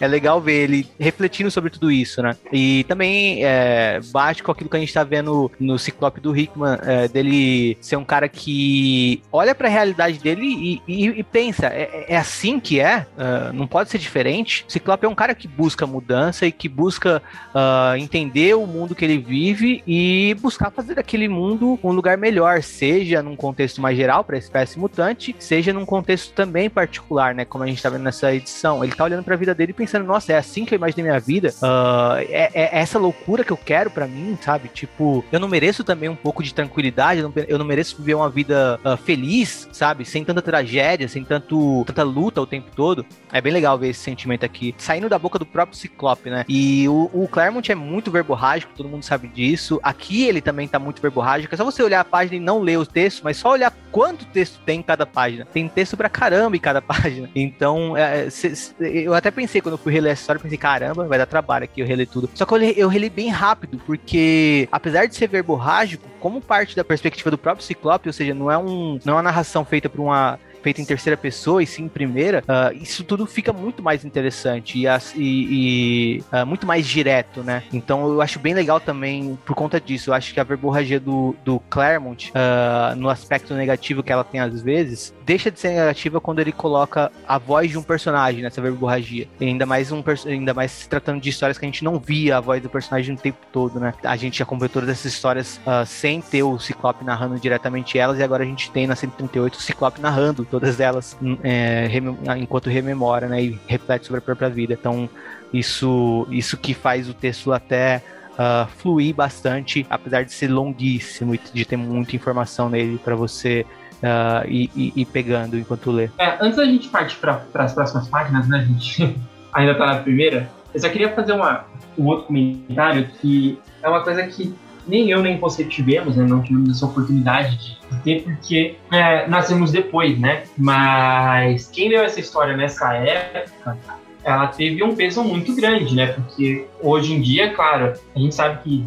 é legal ver ele refletindo sobre tudo isso, né? E também é, bate com aquilo que a gente tá vendo no Ciclope do Hickman, é, dele ser um cara que olha para a realidade dele e, e, e pensa, é, é, assim que é? Uh, não pode ser diferente? O Ciclope é um cara que busca mudança e que busca uh, entender o mundo que ele vive e buscar fazer daquele mundo um lugar melhor, seja num contexto mais geral para a espécie mutante, seja num contexto também particular, né? Como a gente tá vendo nessa edição. Ele tá olhando para a vida dele e pensando, nossa, é assim que eu imaginei minha vida? Uh, é, é, essa loucura que eu quero para mim, sabe? Tipo, eu não mereço também um pouco de tranquilidade, eu não, eu não mereço viver uma vida uh, feliz, sabe? Sem tanta tragédia, sem tanto, tanta luta o tempo todo. É bem legal ver esse sentimento aqui, saindo da boca do próprio Ciclope, né? E o, o Claremont é muito verborrágico, todo mundo sabe disso. Aqui ele também tá muito verborrágico. É só você olhar a página e não ler o texto, mas só olhar quanto texto tem em cada página. Tem texto pra caramba em cada página. Então, é, cê, cê, eu até pensei, quando eu fui reler essa história, pensei, caramba, vai dar trabalho aqui eu reler tudo. Só que eu, eu reli bem rápido, porque apesar de ser verborrágico, como parte da perspectiva do próprio Ciclope, ou seja, não é, um, não é uma narração feita por uma feita em terceira pessoa e sim em primeira, uh, isso tudo fica muito mais interessante e, e, e uh, muito mais direto, né? Então eu acho bem legal também por conta disso. Eu acho que a verborragia do, do Claremont, uh, no aspecto negativo que ela tem às vezes, deixa de ser negativa quando ele coloca a voz de um personagem nessa verborragia. E ainda mais um ainda mais se tratando de histórias que a gente não via a voz do personagem o tempo todo, né? A gente acompanhou todas essas histórias sem ter o Ciclope narrando diretamente elas e agora a gente tem na 138 o Ciclope narrando todas elas hum, é, enquanto rememora, né, e reflete sobre a própria vida. Então, isso, isso que faz o texto até uh, fluir bastante, apesar de ser longuíssimo e de ter muita informação nele para você uh, ir, ir, ir, pegando enquanto lê. É, antes da gente partir para as próximas páginas, né, a gente ainda está na primeira, eu só queria fazer uma, um outro comentário que é uma coisa que nem eu nem você tivemos, né? Não tivemos essa oportunidade de ter, porque é, nascemos depois, né? Mas quem leu essa história nessa época, ela teve um peso muito grande, né? Porque hoje em dia, claro, a gente sabe que,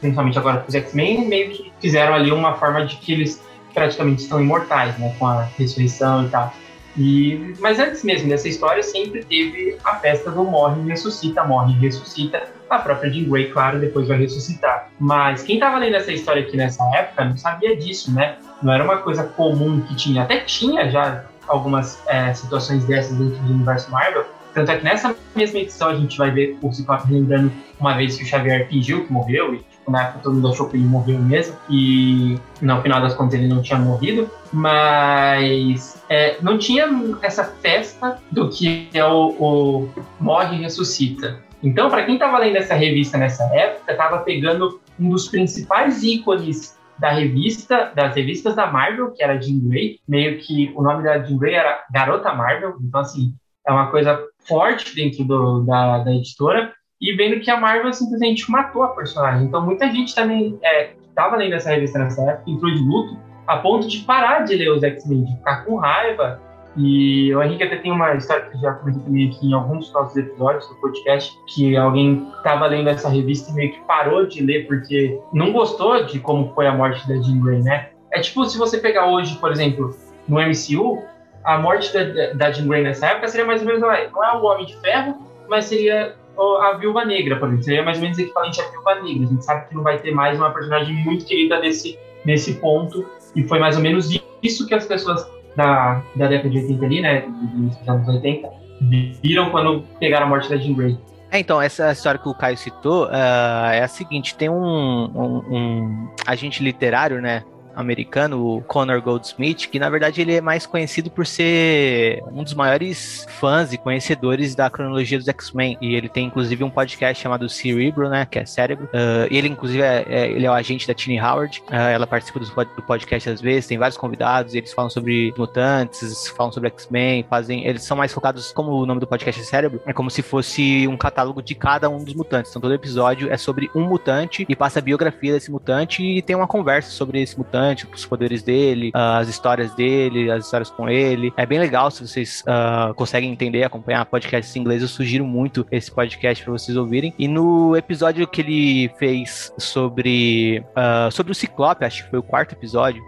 principalmente agora com os X-Men, meio que fizeram ali uma forma de que eles praticamente estão imortais, né? Com a ressurreição e tal. E, mas antes mesmo dessa história, sempre teve a festa do morre e ressuscita, morre e ressuscita. A própria Jean Grey, claro, depois vai ressuscitar. Mas quem estava lendo essa história aqui nessa época não sabia disso, né? Não era uma coisa comum que tinha. Até tinha já algumas é, situações dessas dentro do universo Marvel. Tanto é que nessa mesma edição a gente vai ver o Ciclope lembrando uma vez que o Xavier fingiu que morreu e na época todo mundo achou que ele morreu mesmo, e no final das contas ele não tinha morrido, mas é, não tinha essa festa do que é o, o Morre e Ressuscita. Então, para quem estava lendo essa revista nessa época, estava pegando um dos principais ícones da revista, das revistas da Marvel, que era Jean Grey, meio que o nome da Jean Grey era Garota Marvel, então assim, é uma coisa forte dentro do, da, da editora, e vendo que a Marvel simplesmente matou a personagem. Então muita gente também é, estava lendo essa revista nessa época, entrou de luto, a ponto de parar de ler os X-Men, de ficar com raiva E o Henrique até tem uma história que já comentou comigo aqui em alguns dos nossos episódios do podcast, que alguém estava lendo essa revista e meio que parou de ler porque não gostou de como foi a morte da Jean Grey, né? É tipo se você pegar hoje, por exemplo, no MCU, a morte da, da Jean Grey nessa época seria mais ou menos, não é o Homem de Ferro, mas seria a Viúva Negra, por exemplo. Seria mais ou menos equivalente à Viúva Negra. A gente sabe que não vai ter mais uma personagem muito querida nesse, nesse ponto, e foi mais ou menos isso que as pessoas da, da década de 80 ali, né, dos anos 80, viram quando pegaram a morte da Jean Grey. É, então, essa história que o Caio citou uh, é a seguinte: tem um, um, um agente literário, né? Americano, o Connor Goldsmith, que na verdade ele é mais conhecido por ser um dos maiores fãs e conhecedores da cronologia dos X-Men. E ele tem inclusive um podcast chamado Cerebro, né? Que é Cérebro. Uh, ele, inclusive, é, é, ele é o agente da Tini Howard. Uh, ela participa do, do, podcast às vezes, tem vários convidados, eles falam sobre mutantes, falam sobre X-Men, fazem. Eles são mais focados, como o nome do podcast é Cérebro, é como se fosse um catálogo de cada um dos mutantes. Então todo episódio é sobre um mutante e passa a biografia desse mutante e tem uma conversa sobre esse mutante os poderes dele, uh, as histórias dele, as histórias com ele. É bem legal se vocês uh, conseguem entender, acompanhar podcasts em inglês. Eu sugiro muito esse podcast para vocês ouvirem. E no episódio que ele fez sobre, uh, sobre o Ciclope, acho que foi o quarto episódio,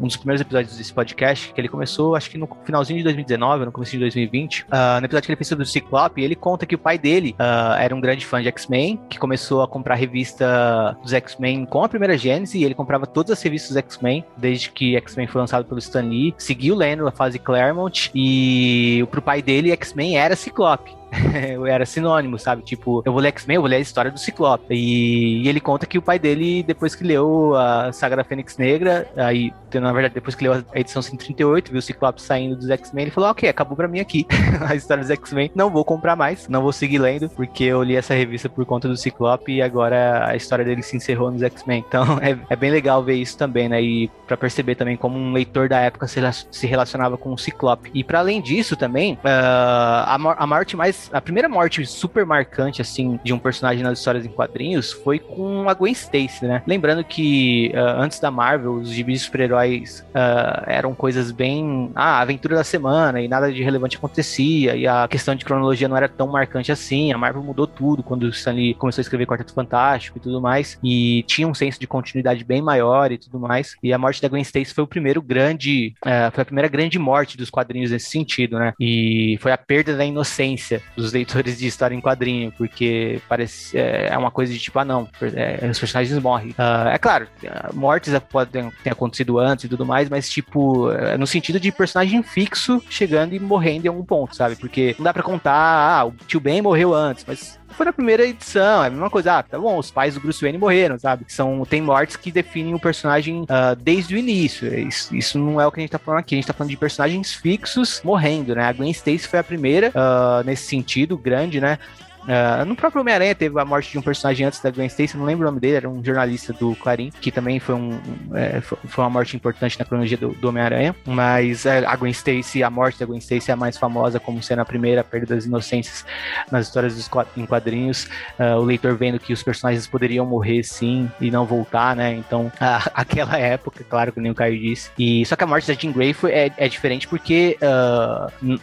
um dos primeiros episódios desse podcast, que ele começou, acho que no finalzinho de 2019, no começo de 2020. no episódio que ele fez sobre o Ciclope, ele conta que o pai dele era um grande fã de X-Men, que começou a comprar revista dos X-Men com a primeira Gênesis, e ele comprava todas as revistas dos X-Men, desde que X-Men foi lançado pelo Stan Lee. Seguiu lendo a fase Claremont e pro pai dele, X-Men era Ciclope. era sinônimo, sabe? Tipo, eu vou ler X-Men, eu vou ler a história do Ciclope. E, e, ele conta que o pai dele, depois que leu a saga da Fênix Negra, aí, na verdade, depois que leu a edição 138, viu o Ciclope saindo dos X-Men, ele falou: Ok, acabou pra mim aqui a história dos X-Men. Não vou comprar mais, não vou seguir lendo, porque eu li essa revista por conta do Ciclope e agora a história dele se encerrou nos X-Men. Então é, é, bem legal ver isso também, né? E pra perceber também como um leitor da época se, se relacionava com o Ciclope. E para além disso também, uh, a, a morte mais a primeira morte super marcante, assim, de um personagem nas histórias em quadrinhos foi com a Gwen Stacy, né? Lembrando que uh, antes da Marvel, os gibis super-heróis uh, eram coisas bem. Ah, aventura da semana e nada de relevante acontecia, e a questão de cronologia não era tão marcante assim. A Marvel mudou tudo quando o Stanley começou a escrever Quarteto Fantástico e tudo mais, e tinha um senso de continuidade bem maior e tudo mais. E a morte da Gwen Stacy foi o primeiro grande. Uh, foi a primeira grande morte dos quadrinhos nesse sentido, né? E foi a perda da inocência dos leitores de história em quadrinho, porque parece é, é uma coisa de tipo, ah não, é, os personagens morrem. Uh, é claro, mortes podem ter acontecido antes e tudo mais, mas tipo, é, no sentido de personagem fixo chegando e morrendo em algum ponto, sabe? Porque não dá pra contar, ah, o tio Ben morreu antes, mas foi na primeira edição, é a mesma coisa. Ah, tá bom, os pais do Bruce Wayne morreram, sabe? São, tem mortes que definem o personagem uh, desde o início. Isso, isso, não é o que a gente tá falando aqui. A gente tá falando de personagens fixos morrendo, né? A Gwen Stacy foi a primeira uh, nesse sentido, grande, né? Uh, no próprio Homem-Aranha teve a morte de um personagem antes da Gwen Stacy, não lembro o nome dele, era um jornalista do Clarim, que também foi, um, é, foi uma morte importante na cronologia do, do Homem-Aranha. Mas é, a Gwen Stacy, a morte da Gwen Stacy é a mais famosa, como sendo a primeira perda das inocências nas histórias dos em quadrinhos. Uh, o leitor vendo que os personagens poderiam morrer sim e não voltar, né? Então, uh, aquela época, claro que nem o Caio disse. E, só que a morte da Jean Grey foi, é, é diferente porque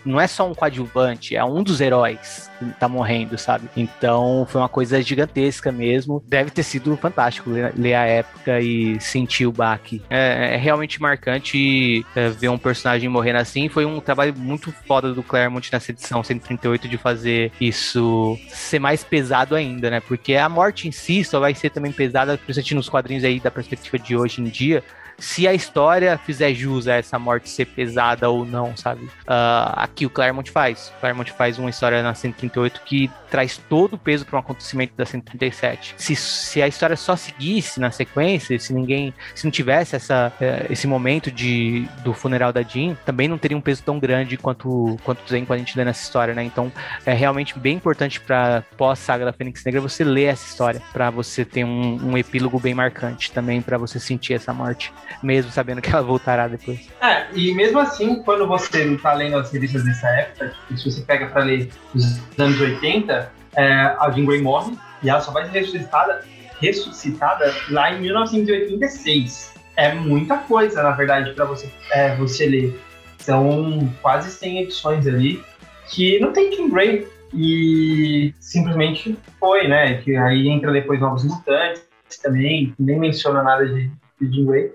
não é só um coadjuvante, é um dos heróis tá morrendo, sabe? Então foi uma coisa gigantesca mesmo. Deve ter sido fantástico ler, ler a época e sentir o baque. É, é realmente marcante é, ver um personagem morrendo assim. Foi um trabalho muito foda do Claremont nessa edição 138 de fazer isso ser mais pesado ainda, né? Porque a morte em si só vai ser também pesada, principalmente nos quadrinhos aí da perspectiva de hoje em dia se a história fizer jus a essa morte ser pesada ou não, sabe? Uh, aqui o Claremont faz. O Claremont faz uma história na 138 que traz todo o peso para um acontecimento da 137. Se, se a história só seguisse na sequência, se ninguém, se não tivesse essa, uh, esse momento de, do funeral da Jean, também não teria um peso tão grande quanto, quanto tem quando a gente lê nessa história, né? Então é realmente bem importante para pós-saga da Fênix Negra você ler essa história, para você ter um, um epílogo bem marcante também, para você sentir essa morte mesmo sabendo que ela voltará depois. É, e mesmo assim, quando você não tá lendo as revistas dessa época, se você pega para ler os anos 80, é, a Jean Grey morre e ela só vai ser ressuscitada, ressuscitada lá em 1986. É muita coisa, na verdade, para você, é, você ler. São quase 100 edições ali que não tem Jean Grey e simplesmente foi, né? Que aí entra depois Novos Mutantes também, nem menciona nada de, de Jean Grey.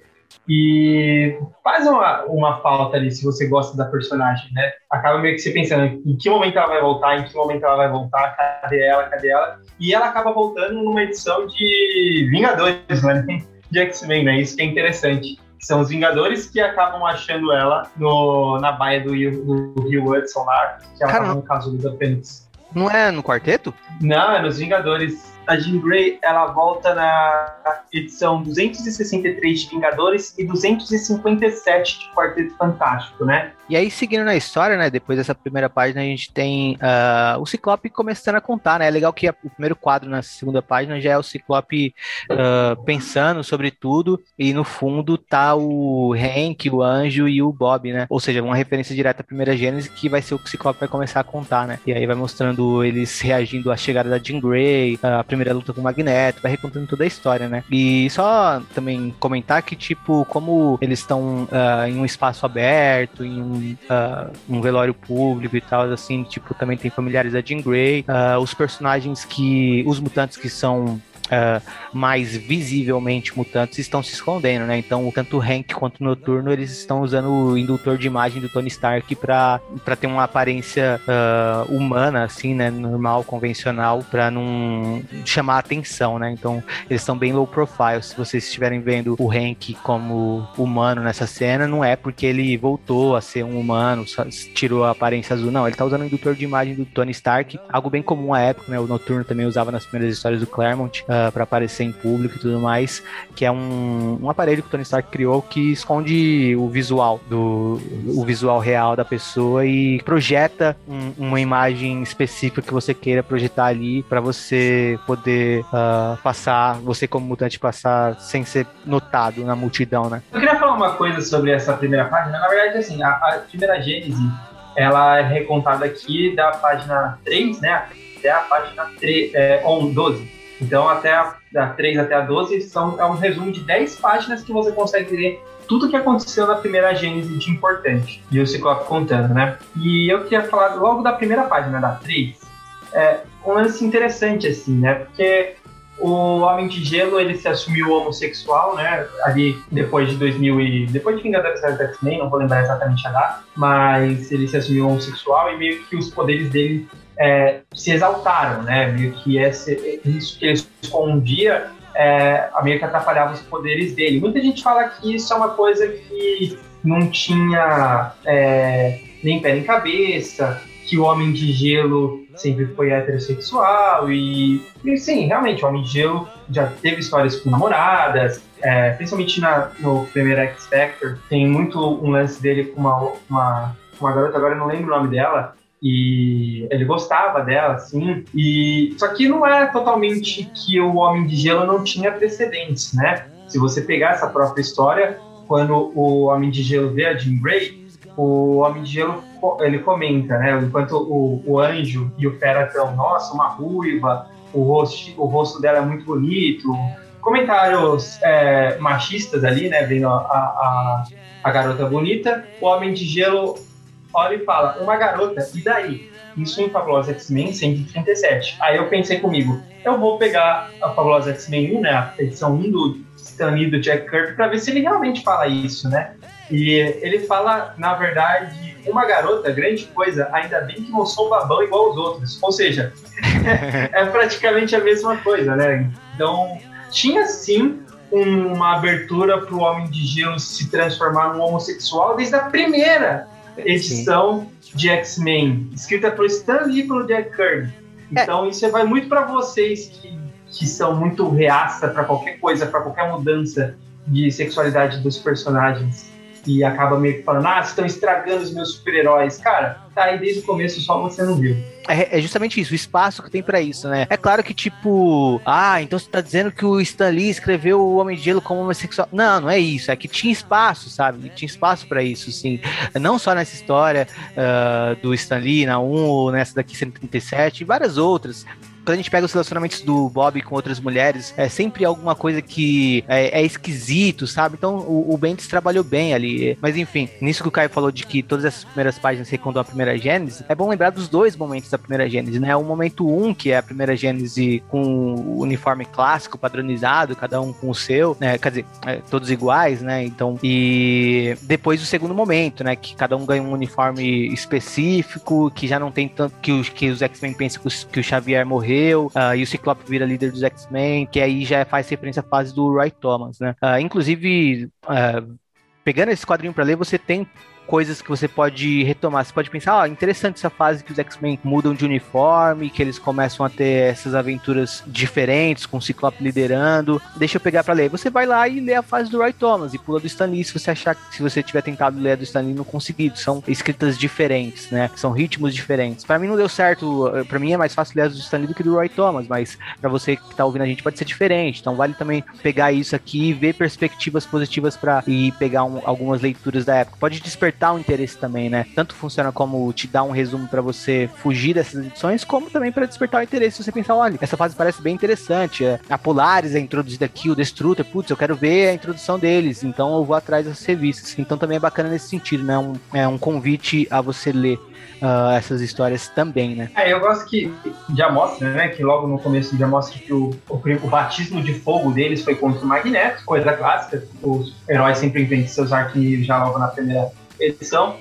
E faz uma, uma falta ali se você gosta da personagem, né? Acaba meio que você pensando em que momento ela vai voltar, em que momento ela vai voltar, cadê ela, cadê ela? E ela acaba voltando numa edição de Vingadores, né? De X-Men, né? Isso que é interessante. São os Vingadores que acabam achando ela no, na baia do, do Rio Hudson lá, que ela tava no casulo da Fênix. Não é no quarteto? Não, é nos Vingadores a Jean Grey ela volta na edição 263 de Vingadores e 257 de Quarteto Fantástico, né? E aí, seguindo na história, né? Depois dessa primeira página, a gente tem uh, o Ciclope começando a contar, né? É legal que a, o primeiro quadro na segunda página já é o Ciclope uh, pensando sobre tudo, e no fundo tá o Hank, o Anjo e o Bob, né? Ou seja, uma referência direta à primeira Gênesis, que vai ser o que o Ciclope vai começar a contar, né? E aí vai mostrando eles reagindo à chegada da Jean Grey, a primeira luta com o Magneto, vai recontando toda a história, né? E só também comentar que, tipo, como eles estão uh, em um espaço aberto, em um uh, um velório público e tal, assim, tipo, também tem familiares da Jean Grey, uh, os personagens que, os mutantes que são uh, mais visivelmente mutantes estão se escondendo, né? Então, tanto o Hank quanto o Noturno, eles estão usando o indutor de imagem do Tony Stark para ter uma aparência uh, humana, assim, né? Normal, convencional, para não chamar atenção, né? Então, eles estão bem low profile. Se vocês estiverem vendo o Hank como humano nessa cena, não é porque ele voltou a ser um humano, tirou a aparência azul, não. Ele tá usando o indutor de imagem do Tony Stark, algo bem comum à época, né? O Noturno também usava nas primeiras histórias do Claremont. Uh, para aparecer em público e tudo mais, que é um, um aparelho que o Tony Stark criou que esconde o visual do o visual real da pessoa e projeta um, uma imagem específica que você queira projetar ali para você poder uh, passar, você como mutante passar sem ser notado na multidão, né? Eu queria falar uma coisa sobre essa primeira página. Na verdade, assim, a, a primeira Gênese, ela é recontada aqui da página 3, né? Até a página 3, é, 12. Então, até a, da 3 até a 12 são, é um resumo de 10 páginas que você consegue ler tudo o que aconteceu na primeira gênese de importante. E o Ciclope contando, né? E eu queria falar logo da primeira página, da 3. É um lance interessante, assim, né? Porque o Homem de Gelo, ele se assumiu homossexual, né? Ali depois de 2000 e... Depois de Vingadores da X-Men, não vou lembrar exatamente a data. Mas ele se assumiu homossexual e meio que os poderes dele é, se exaltaram, né? Meio que esse, isso que ele escondia é, meio que atrapalhava os poderes dele. Muita gente fala que isso é uma coisa que não tinha é, nem pé nem cabeça, que o Homem de Gelo sempre foi heterossexual e, e sim, realmente, o Homem de Gelo já teve histórias com namoradas, é, principalmente na, no primeiro X Factor, tem muito um lance dele com uma, uma, uma garota, agora eu não lembro o nome dela, e ele gostava dela, assim, e só que não é totalmente que o Homem de Gelo não tinha precedentes, né? Se você pegar essa própria história, quando o Homem de Gelo vê a Jean Grey, o Homem de Gelo ele comenta, né? Enquanto o, o Anjo e o Fera estão, nossa, uma ruiva, o rosto, o rosto dela é muito bonito. Comentários é, machistas ali, né? Vendo a, a, a garota bonita. O Homem de Gelo olha e fala, uma garota, e daí? Isso em Fabulosa X-Men 137. Aí eu pensei comigo, eu vou pegar a Fabulosa X-Men 1, né, a edição 1 do Stan Lee do Jack Kirby, para ver se ele realmente fala isso, né? E ele fala, na verdade, uma garota, grande coisa, ainda bem que não sou babão igual os outros. Ou seja, é praticamente a mesma coisa, né? Então, tinha sim uma abertura para o Homem de Gelo se transformar num homossexual desde a primeira edição Sim. de X-Men, escrita por Stan Lee e pelo Jack Kirby. É. Então é. isso vai muito para vocês que, que são muito reaça para qualquer coisa, para qualquer mudança de sexualidade dos personagens e acaba meio que falando, ah, estão estragando os meus super-heróis. Cara, tá aí desde o começo, só você não viu. É, é justamente isso, o espaço que tem para isso, né? É claro que, tipo, ah, então você tá dizendo que o Stan Lee escreveu o Homem de Gelo como homossexual. Não, não é isso. É que tinha espaço, sabe? Tinha espaço para isso, sim. Não só nessa história uh, do Stan Lee, na 1, ou nessa daqui 137, e várias outras quando a gente pega os relacionamentos do Bob com outras mulheres, é sempre alguma coisa que é, é esquisito, sabe? Então o, o trabalhou bem ali. Mas enfim, nisso que o Caio falou de que todas essas primeiras páginas secundam a primeira Gênese, é bom lembrar dos dois momentos da primeira Gênese, né? O momento 1, um, que é a primeira Gênese com o uniforme clássico, padronizado, cada um com o seu, né? Quer dizer, é, todos iguais, né? Então, e depois o segundo momento, né? Que cada um ganha um uniforme específico, que já não tem tanto que os, que os X-Men pensam que, que o Xavier morreu, uh, e o Ciclope vira líder dos X-Men, que aí já faz referência à fase do Roy Thomas, né? Uh, inclusive, uh, pegando esse quadrinho para ler, você tem coisas que você pode retomar. Você pode pensar, ó, oh, interessante essa fase que os X-Men mudam de uniforme, que eles começam a ter essas aventuras diferentes, com o Ciclope liderando. Deixa eu pegar para ler. Você vai lá e lê a fase do Roy Thomas e pula do Stan Lee se você achar que se você tiver tentado ler a do Stan Lee não conseguido. São escritas diferentes, né? São ritmos diferentes. Para mim não deu certo, para mim é mais fácil ler as do Stan Lee do que do Roy Thomas, mas para você que tá ouvindo a gente pode ser diferente. Então vale também pegar isso aqui e ver perspectivas positivas para e pegar um, algumas leituras da época. Pode despertar despertar o interesse também, né? Tanto funciona como te dar um resumo para você fugir dessas edições, como também para despertar o interesse. Se você pensar, olha, essa fase parece bem interessante. É, a Polaris é introduzida aqui, o Destrutor, putz, eu quero ver a introdução deles, então eu vou atrás dessas revistas. Então também é bacana nesse sentido, né? Um, é um convite a você ler uh, essas histórias também, né? É, eu gosto que já mostra, né? Que logo no começo já mostra que o, o, o batismo de fogo deles foi contra o Magneto, coisa clássica. Os heróis sempre inventam seus arquivos já logo na primeira edição,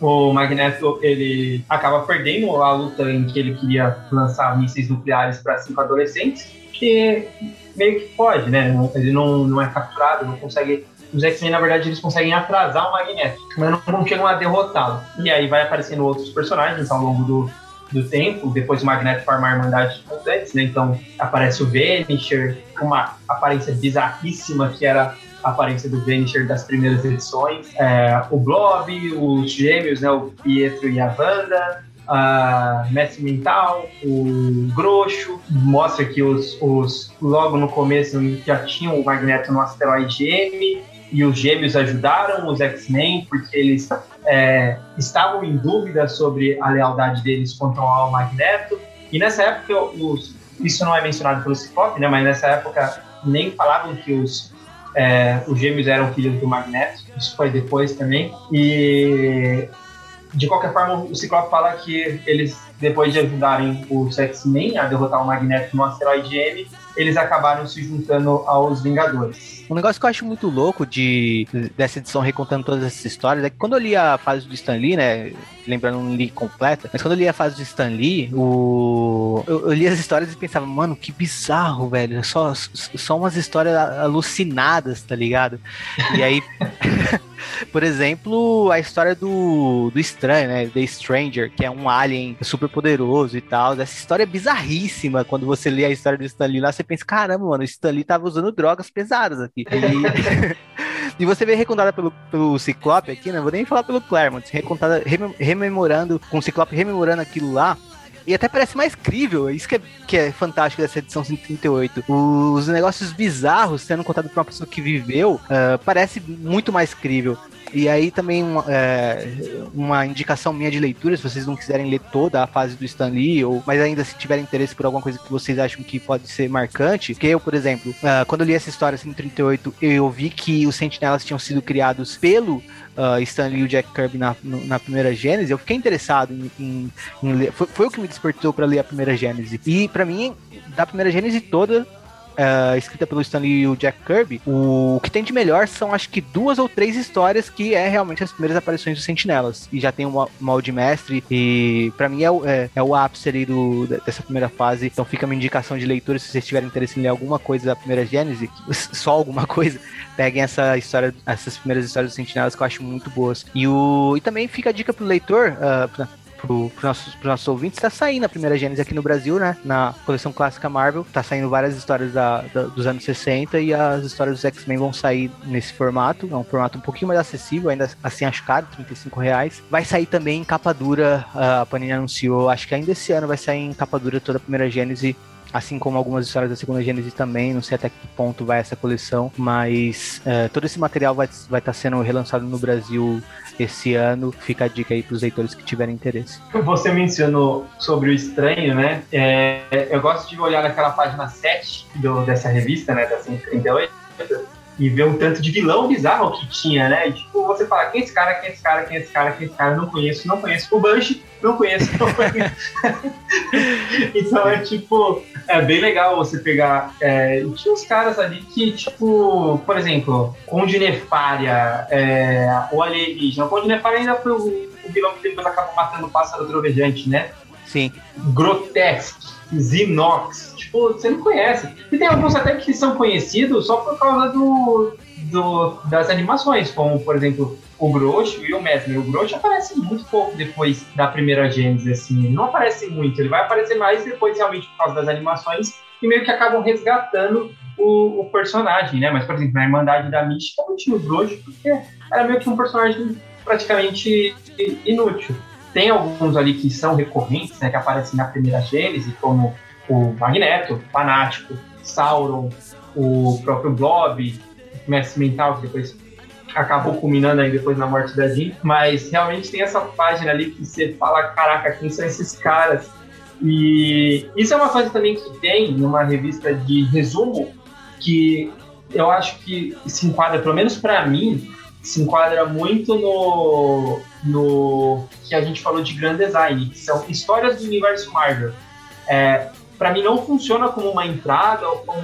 o Magneto ele acaba perdendo a luta em que ele queria lançar mísseis nucleares para cinco adolescentes, que meio que pode, né? Ele não, não é capturado, não consegue. Os X-Men, na verdade, eles conseguem atrasar o Magneto, mas não, não chegam a derrotá-lo. E aí vai aparecendo outros personagens ao longo do, do tempo, depois o Magneto forma a Irmandade de né? Então aparece o Vanisher, uma aparência bizarríssima que era aparência do Vanisher das primeiras edições, é, o Blob, os gêmeos, né, o Pietro e a Wanda, a Mestre Mental, o Groxo, mostra que os, os logo no começo já tinham o Magneto no asteroide M, e os gêmeos ajudaram os X-Men porque eles é, estavam em dúvida sobre a lealdade deles contra o Magneto. E nessa época, os, isso não é mencionado pelo Ciclope, né, mas nessa época nem falavam que os é, os gêmeos eram filhos do Magneto, isso foi depois também. E de qualquer forma, o Ciclope fala que eles, depois de ajudarem o X-Men a derrotar o Magneto no asteroide M, eles acabaram se juntando aos Vingadores. Um negócio que eu acho muito louco de dessa edição recontando todas essas histórias é que quando eu li a fase do Stan Lee, né? Lembrando, não li completa, mas quando eu li a fase do Stan Lee, o... eu, eu li as histórias e pensava, mano, que bizarro, velho. Só, só umas histórias alucinadas, tá ligado? E aí. Por exemplo, a história do, do Estranho, né? The Stranger, que é um alien super poderoso e tal. Essa história é bizarríssima. Quando você lê a história do Stan Lee lá, você pensa, caramba, mano, o Stan Lee tava usando drogas pesadas aqui. E, e você vê recontada pelo, pelo Ciclope aqui, né? Vou nem falar pelo Claremont, recontada, rememorando, com o Ciclope rememorando aquilo lá. E até parece mais crível, isso que é, que é fantástico dessa edição 138. Os negócios bizarros sendo contados por uma pessoa que viveu, uh, parece muito mais crível. E aí também uma, é, uma indicação minha de leitura, se vocês não quiserem ler toda a fase do Stan Lee, ou, mas ainda se tiverem interesse por alguma coisa que vocês acham que pode ser marcante, que eu, por exemplo, uh, quando eu li essa história 138, eu vi que os sentinelas tinham sido criados pelo uh, Stan Lee e o Jack Kirby na, na primeira Gênese, eu fiquei interessado em, em, em ler. Foi, foi, o que me despertou para ler a primeira Gênese. E para mim, da primeira Gênese toda, uh, escrita pelo Stanley e o Jack Kirby, o, o, que tem de melhor são acho que duas ou três histórias que é realmente as primeiras aparições dos Sentinelas. E já tem um molde mestre, e para mim é, o, é, é o ápice ali do, dessa primeira fase. Então fica uma indicação de leitura se vocês tiverem interesse em ler alguma coisa da primeira Gênese, só alguma coisa, peguem essa história, essas primeiras histórias dos Sentinelas que eu acho muito boas. E, o, e também fica a dica pro leitor, uh, pro, pro nossos, pros nossos ouvintes, tá saindo a primeira Gênesis aqui no Brasil, né? Na coleção clássica Marvel. Tá saindo várias histórias da, da, dos anos 60 e as histórias dos X-Men vão sair nesse formato. É um formato um pouquinho mais acessível, ainda assim acho caro, 35 reais. Vai sair também em capa dura. A Panini anunciou, acho que ainda esse ano vai sair em capa dura toda a primeira Gênesis assim como algumas histórias da segunda Gênesis também. Não sei até que ponto vai essa coleção, mas uh, todo esse material vai estar vai tá sendo relançado no Brasil esse ano. Fica a dica aí para os leitores que tiverem interesse. Você mencionou sobre o estranho, né? É, eu gosto de olhar naquela página 7 do, dessa revista, né, da 138, e ver um tanto de vilão bizarro que tinha, né? E, tipo, você fala, quem é esse cara, quem é esse cara, quem é esse cara, quem é esse cara, não conheço, não conheço. O Banshee, não conheço, não conheço. então é tipo, é bem legal você pegar. É, tinha uns caras ali que, tipo, por exemplo, Conde Nefária, é, o Alienígena. O Conde Nefária ainda foi o, o vilão que depois acabou matando o pássaro trovejante, né? Sim. Grotesque, Zinox, tipo, você não conhece. E tem alguns até que são conhecidos só por causa do, do das animações, como, por exemplo, o Groucho e o Mesmer. O Groucho aparece muito pouco depois da primeira Gênesis, assim. Não aparece muito, ele vai aparecer mais depois, realmente, por causa das animações, e meio que acabam resgatando o, o personagem, né? Mas, por exemplo, na Irmandade da Mística não tinha o Groucho, porque era meio que um personagem praticamente inútil. Tem alguns ali que são recorrentes, né, que aparecem na primeira Gênesis, como o Magneto, Fanático, Sauron, o próprio Blob, Mestre Mental, que depois acabou culminando aí depois na morte da Jean, mas realmente tem essa página ali que você fala, caraca, quem são esses caras? E isso é uma coisa também que tem numa revista de resumo que eu acho que se enquadra, pelo menos para mim, se enquadra muito no, no que a gente falou de Grand Design, que são histórias do universo Marvel. É, para mim não funciona como uma entrada ou como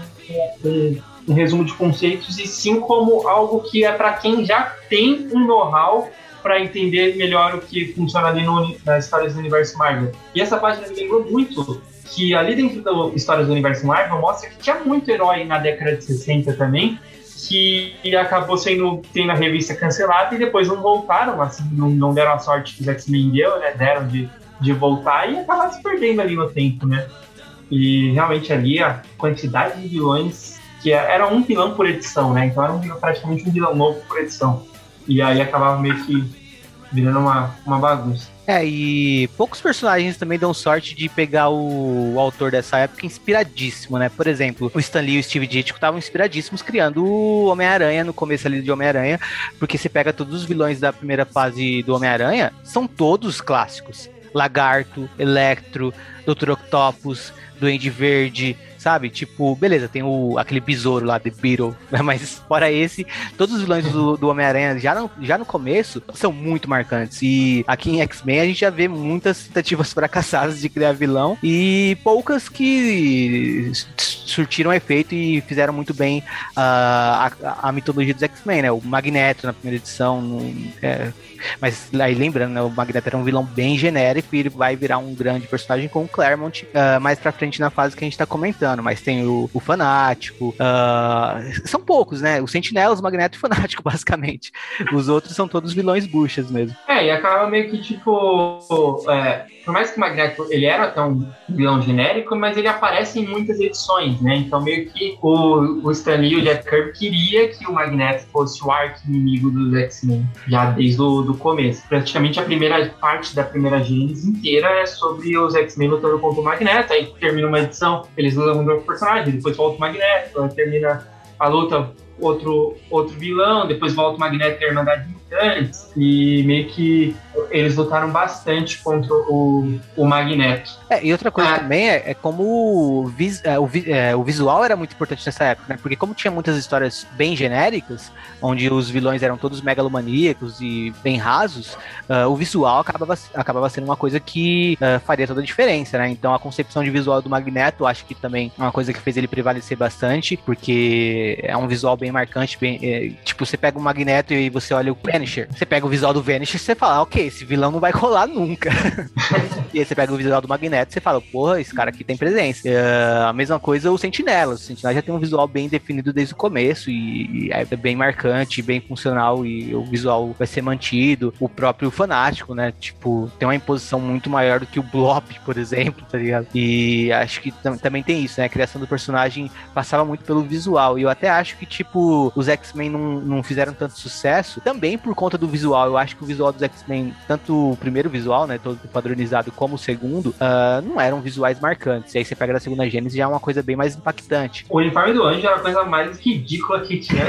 um, um resumo de conceitos, e sim como algo que é para quem já tem um know-how para entender melhor o que funciona ali no, nas histórias do universo Marvel. E essa página me lembrou muito que ali dentro da história do universo Marvel mostra que tinha muito herói na década de 60 também, que acabou sendo tendo a revista cancelada e depois não voltaram, assim, não, não deram a sorte que os X-Men deu, né? Deram de, de voltar e acabaram se perdendo ali no tempo, né? E realmente ali a quantidade de vilões, que é, era um vilão por edição, né? Então era um praticamente um vilão novo por edição. E aí acabava meio que virando uma, uma bagunça. É, e poucos personagens também dão sorte de pegar o, o autor dessa época inspiradíssimo, né? Por exemplo, o Stan Lee e o Steve Ditko estavam inspiradíssimos criando o Homem-Aranha no começo ali de Homem-Aranha, porque você pega todos os vilões da primeira fase do Homem-Aranha, são todos clássicos. Lagarto, Electro, Dr. Octopus, Duende Verde, sabe? Tipo, beleza, tem o, aquele besouro lá, The Beetle, mas fora esse, todos os vilões do, do Homem-Aranha já no, já no começo são muito marcantes. E aqui em X-Men a gente já vê muitas tentativas fracassadas de criar vilão e poucas que surtiram efeito e fizeram muito bem uh, a, a, mitologia dos X-Men, né? O Magneto na primeira edição, no, é, mas aí lembrando, né, o Magneto era um vilão bem genérico e ele vai virar um grande personagem com o Claremont uh, mais pra frente na fase que a gente tá comentando. Mas tem o, o Fanático, uh, são poucos, né? O Sentinela, o Magneto e Fanático, basicamente. Os outros são todos vilões buchas mesmo. É, e acaba meio que tipo. É, por mais que o Magneto ele era até um vilão genérico, mas ele aparece em muitas edições, né? Então meio que o, o Stan Lee e o Jack Kirby queria que o Magneto fosse o arco inimigo dos X-Men, já desde o do começo. Praticamente a primeira parte da primeira Gênesis inteira é sobre os X-Men lutando contra o Magneto. Aí termina uma edição, eles lutam contra o personagem, depois volta o Magneto, termina a luta outro, outro vilão, depois volta o Magneto e a Irmandade Mutantes, e meio que eles lutaram bastante contra o, o Magneto. É, e outra coisa ah. também é, é como o, vis, é, o, é, o, visual era muito importante nessa época, né? Porque como tinha muitas histórias bem genéricas, onde os vilões eram todos megalomaníacos e bem rasos, uh, o visual acabava, acabava sendo uma coisa que uh, faria toda a diferença, né? Então a concepção de visual do Magneto, acho que também é uma coisa que fez ele prevalecer bastante, porque é um visual bem marcante, bem, é, tipo, você pega o Magneto e você olha o Vanisher, você pega o visual do Vanisher e você fala, ok, esse vilão não vai colar nunca. e aí você pega o visual do Magneto e você fala, porra, esse cara aqui tem presença. Uh, a mesma coisa o Sentinela, o Sentinela já tem um visual bem definido desde o começo e, e é bem marcante, bem funcional e o visual vai ser mantido. O próprio Fanático, né, tipo, tem uma imposição muito maior do que o Blob, por exemplo, tá ligado? E acho que também tem isso, né, a criação do personagem passava muito pelo visual e eu até acho que, tipo, os X-Men não, não fizeram tanto sucesso também por conta do visual. Eu acho que o visual dos X-Men, tanto o primeiro visual, né, todo padronizado, como o segundo, uh, não eram visuais marcantes. E aí você pega da segunda Gênesis já é uma coisa bem mais impactante. O uniforme do Anjo era a coisa mais ridícula que tinha.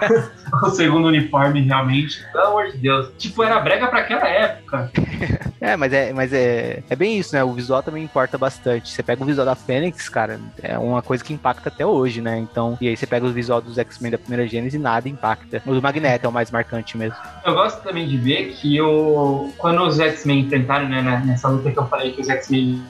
o segundo uniforme, realmente. Pelo amor de Deus. Tipo, era brega pra aquela época. é, mas é, mas é, é bem isso, né? O visual também importa bastante. Você pega o visual da Fênix, cara, é uma coisa que impacta até hoje, né? Então, e aí você pega o visual dos X-Men da primeira Gênesis nada impacta. O do Magneto é o mais marcante mesmo. Eu gosto também de ver que o, quando os X-Men enfrentaram, né, nessa luta que eu falei que os X-Men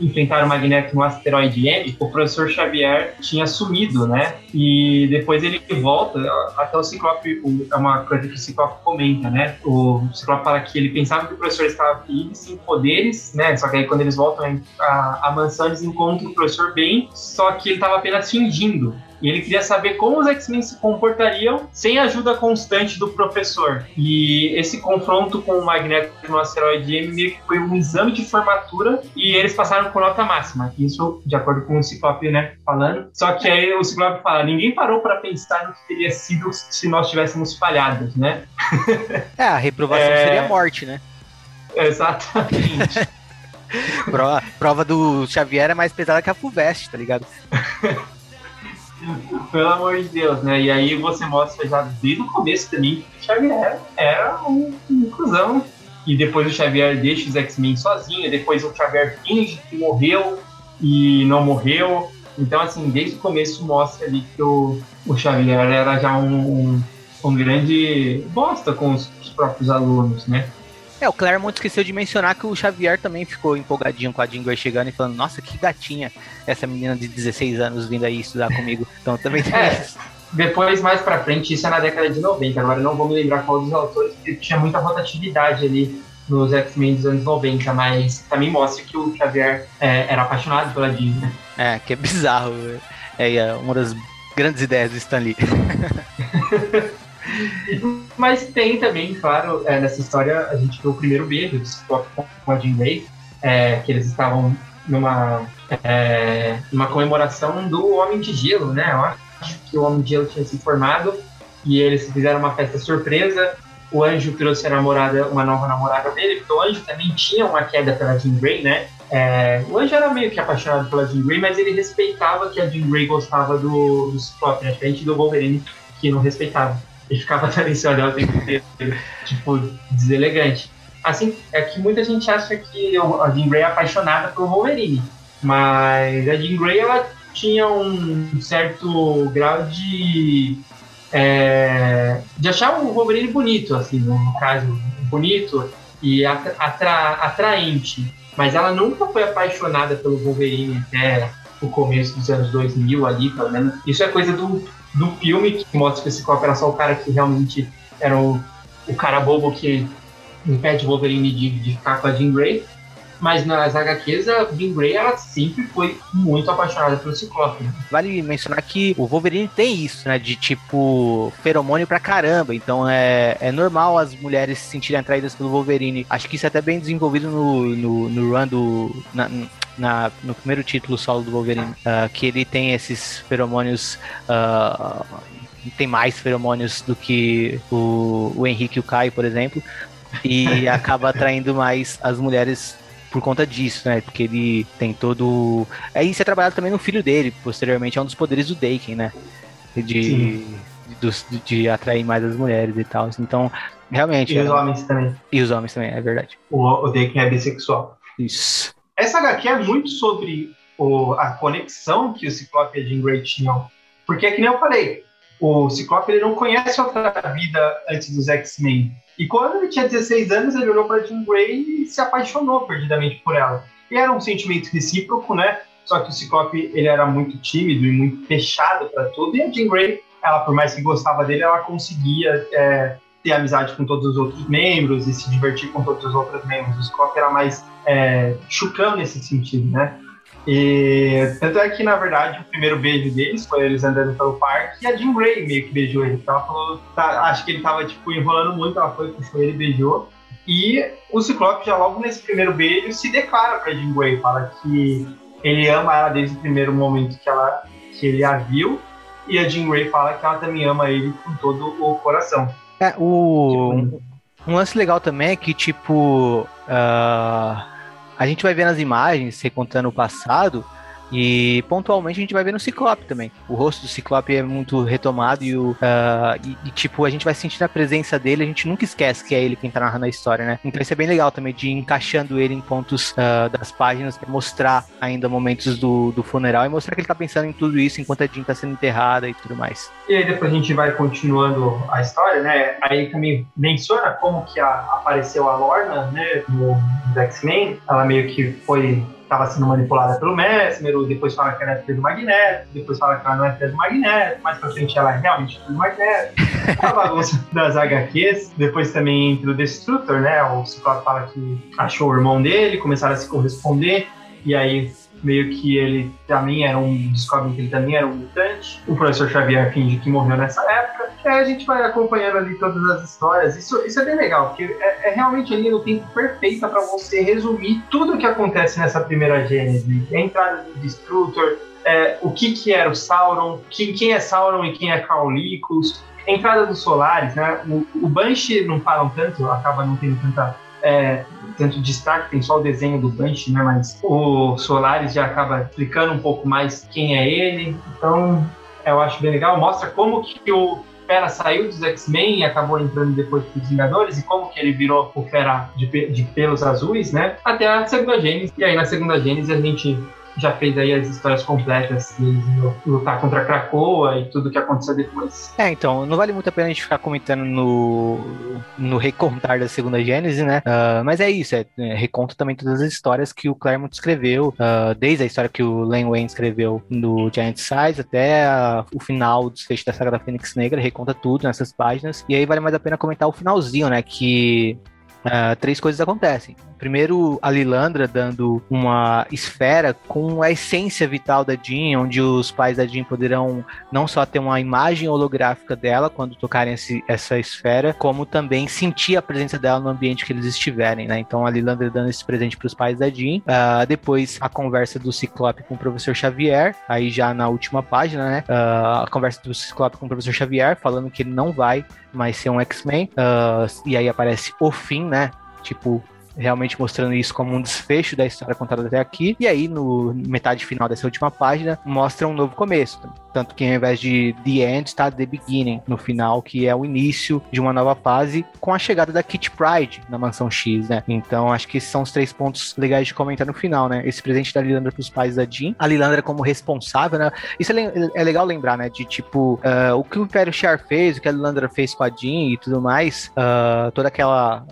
enfrentaram o Magneto no asteroide M, o professor Xavier tinha sumido, né? E depois ele volta, até o Ciclope, é uma coisa que o Ciclope comenta, né? O Ciclope fala que ele pensava que o professor estava vivo, sem poderes, né? Só que aí quando eles voltam a mansão, eles encontram o professor bem, só que ele estava apenas fingindo. E ele queria saber como os X-Men se comportariam sem a ajuda constante do professor. E esse confronto com o Magneto no asteroide M foi um exame de formatura e eles passaram por nota máxima. Isso de acordo com o Ciclope, né, falando. Só que aí o Ciclope fala: ninguém parou para pensar no que teria sido se nós tivéssemos falhados, né? É, a reprovação é... seria morte, né? Exatamente. prova, prova do Xavier é mais pesada que a Fulvestre, tá ligado? Pelo amor de Deus, né? E aí você mostra já desde o começo também que o Xavier era um, cuzão. E depois o Xavier deixa os X-Men sozinho, depois o Xavier finge que morreu e não morreu. Então, assim, desde o começo mostra ali que o, o Xavier era já um, um, um grande bosta com os, os próprios alunos, né? É, o Claremont esqueceu de mencionar que o Xavier também ficou empolgadinho com a Jean Grey chegando e falando, nossa, que gatinha essa menina de 16 anos vindo aí estudar comigo. Então também tem é, Depois, mais pra frente, isso é na década de 90. Agora não vou me lembrar qual dos autores, porque tinha muita rotatividade ali nos X-Men dos anos 90, mas também mostra que o Xavier é, era apaixonado pela né? É, que é bizarro. É, é uma das grandes ideias do Stan Lee. Mas tem também, claro, é, nessa história a gente vê o primeiro beijo do Ciclope com a Jean Grey, é, que eles estavam numa, é, numa comemoração do Homem de Gelo, né? Eu acho que o Homem de Gelo tinha se formado e eles fizeram uma festa surpresa. O Anjo trouxe a namorada, uma nova namorada dele, porque o Anjo também tinha uma queda pela Jean Grey, né? É, o Anjo era meio que apaixonado pela Jean Grey, mas ele respeitava que a Jean Grey gostava do, do Ciclope, né? Diferente do Wolverine, que não respeitava e ficava também se o tempo inteiro, tipo, deselegante. Assim, é que muita gente acha que a Jean Grey é apaixonada por Wolverine, mas a Jean Grey, ela tinha um certo grau de é, de achar o Wolverine bonito, assim, no caso, bonito e atra, atraente. Mas ela nunca foi apaixonada pelo Wolverine até o começo dos anos 2000 ali, pelo menos. Isso é coisa do do filme, que mostra que esse Ciclope era só o cara que realmente era o, o cara bobo que impede o Wolverine de, de ficar com a Jean Grey. Mas nas HQs, a Jean Grey ela sempre foi muito apaixonada pelo Ciclope. Vale mencionar que o Wolverine tem isso, né? De tipo, feromônio pra caramba. Então é, é normal as mulheres se sentirem atraídas pelo Wolverine. Acho que isso é até bem desenvolvido no, no, no run do. Na, na, no primeiro título solo do Wolverine, uh, que ele tem esses feromônios. Uh, tem mais feromônios do que o, o Henrique e o Caio, por exemplo, e acaba atraindo mais as mulheres por conta disso, né? Porque ele tem todo. É isso é trabalhado também no filho dele, posteriormente, é um dos poderes do Daken, né? De, de, de, de, atrair mais as mulheres e tal. Então, realmente. E é... os homens também. E os homens também, é verdade. O, o Daken é bissexual. Isso. Essa HQ é muito sobre o, a conexão que o Ciclope e a Jean Grey tinham. Porque, é que nem eu falei, o Ciclope ele não conhece outra vida antes dos X-Men. E quando ele tinha 16 anos, ele olhou para Jean Grey e se apaixonou perdidamente por ela. E era um sentimento recíproco, né? Só que o Ciclope ele era muito tímido e muito fechado para tudo. E a Jean Grey, ela por mais que gostava dele, ela conseguia é, ter amizade com todos os outros membros e se divertir com todos os outros membros. O Scott era mais é, chucão nesse sentido, né? E tanto é que, na verdade, o primeiro beijo deles foi eles andando pelo parque e a Jean Grey meio que beijou ele. Então ela falou, tá, acho que ele tava, tipo, enrolando muito, ela foi, puxou ele e beijou. E o Ciclope já logo nesse primeiro beijo se declara pra Jean Grey, fala que ele ama ela desde o primeiro momento que, ela, que ele a viu. E a Jean Grey fala que ela também ama ele com todo o coração. É, o. Tipo, um lance legal também é que, tipo. Uh, a gente vai ver nas imagens, recontando o passado, e pontualmente a gente vai ver no Ciclope também. O rosto do Ciclope é muito retomado e, o, uh, e, e, tipo, a gente vai sentir a presença dele, a gente nunca esquece que é ele quem tá narrando a história, né? Então isso é bem legal também, de ir encaixando ele em pontos uh, das páginas para mostrar ainda momentos do, do funeral e mostrar que ele tá pensando em tudo isso enquanto a Jean tá sendo enterrada e tudo mais. E aí depois a gente vai continuando a história, né? Aí também menciona como que a, apareceu a Lorna, né, no X-Men. Ela meio que foi estava sendo manipulada pelo Mesmer, depois fala que ela é filha do Magneto, depois fala que ela não é filha do Magneto, mais pra frente ela é realmente filha do Magneto. A bagunça das HQs. Depois também entra o Destructor, né? O Ciclope fala que achou o irmão dele, começaram a se corresponder, e aí meio que ele também era um. descobre que ele também era um mutante. O professor Xavier finge que morreu nessa época. E aí a gente vai acompanhando ali todas as histórias. Isso, isso é bem legal, porque é, é realmente ali no tempo perfeita para você resumir tudo o que acontece nessa primeira Gênese. A entrada do Destructor, é, o que, que era o Sauron, quem, quem é Sauron e quem é Caulicus, entrada dos Solares, né? O, o Banshee não falam tanto, acaba não tendo tanta é, tanto destaque, tem só o desenho do Banshee, né? Mas o Solaris já acaba explicando um pouco mais quem é ele. Então, eu acho bem legal. Mostra como que o Fera saiu dos X-Men e acabou entrando depois para os Vingadores e como que ele virou o Fera de, de pelos azuis, né? Até a segunda Gênesis. E aí na segunda Gênesis a gente já fez aí as histórias completas de lutar contra Krakoa e tudo que aconteceu depois. É, então, não vale muito a pena a gente ficar comentando no, no recontar da segunda Gênese, né? Uh, mas é isso, é, é, reconta também todas as histórias que o Claremont escreveu, uh, desde a história que o Len Wayne escreveu no Giant Size até a, o final do desfecho da saga da Fênix Negra, reconta tudo nessas páginas. E aí vale mais a pena comentar o finalzinho, né? Que uh, três coisas acontecem. Primeiro, a Lilandra dando uma esfera com a essência vital da Jean, onde os pais da Jean poderão não só ter uma imagem holográfica dela quando tocarem esse, essa esfera, como também sentir a presença dela no ambiente que eles estiverem, né? Então a Lilandra dando esse presente para os pais da Jean. Uh, depois a conversa do Ciclope com o professor Xavier, aí já na última página, né? Uh, a conversa do Ciclope com o professor Xavier, falando que ele não vai mais ser um X-Men. Uh, e aí aparece o fim, né? Tipo, realmente mostrando isso como um desfecho da história contada até aqui. E aí, no metade final dessa última página, mostra um novo começo. Tanto que ao invés de The End, está The Beginning no final, que é o início de uma nova fase com a chegada da Kit Pride na Mansão X, né? Então acho que esses são os três pontos legais de comentar no final, né? Esse presente da Lilandra para os pais da Jean, a Lilandra como responsável, né? Isso é, é legal lembrar, né? De tipo, uh, o que o Império Char fez, o que a Lilandra fez com a Jean e tudo mais, uh, toda aquela,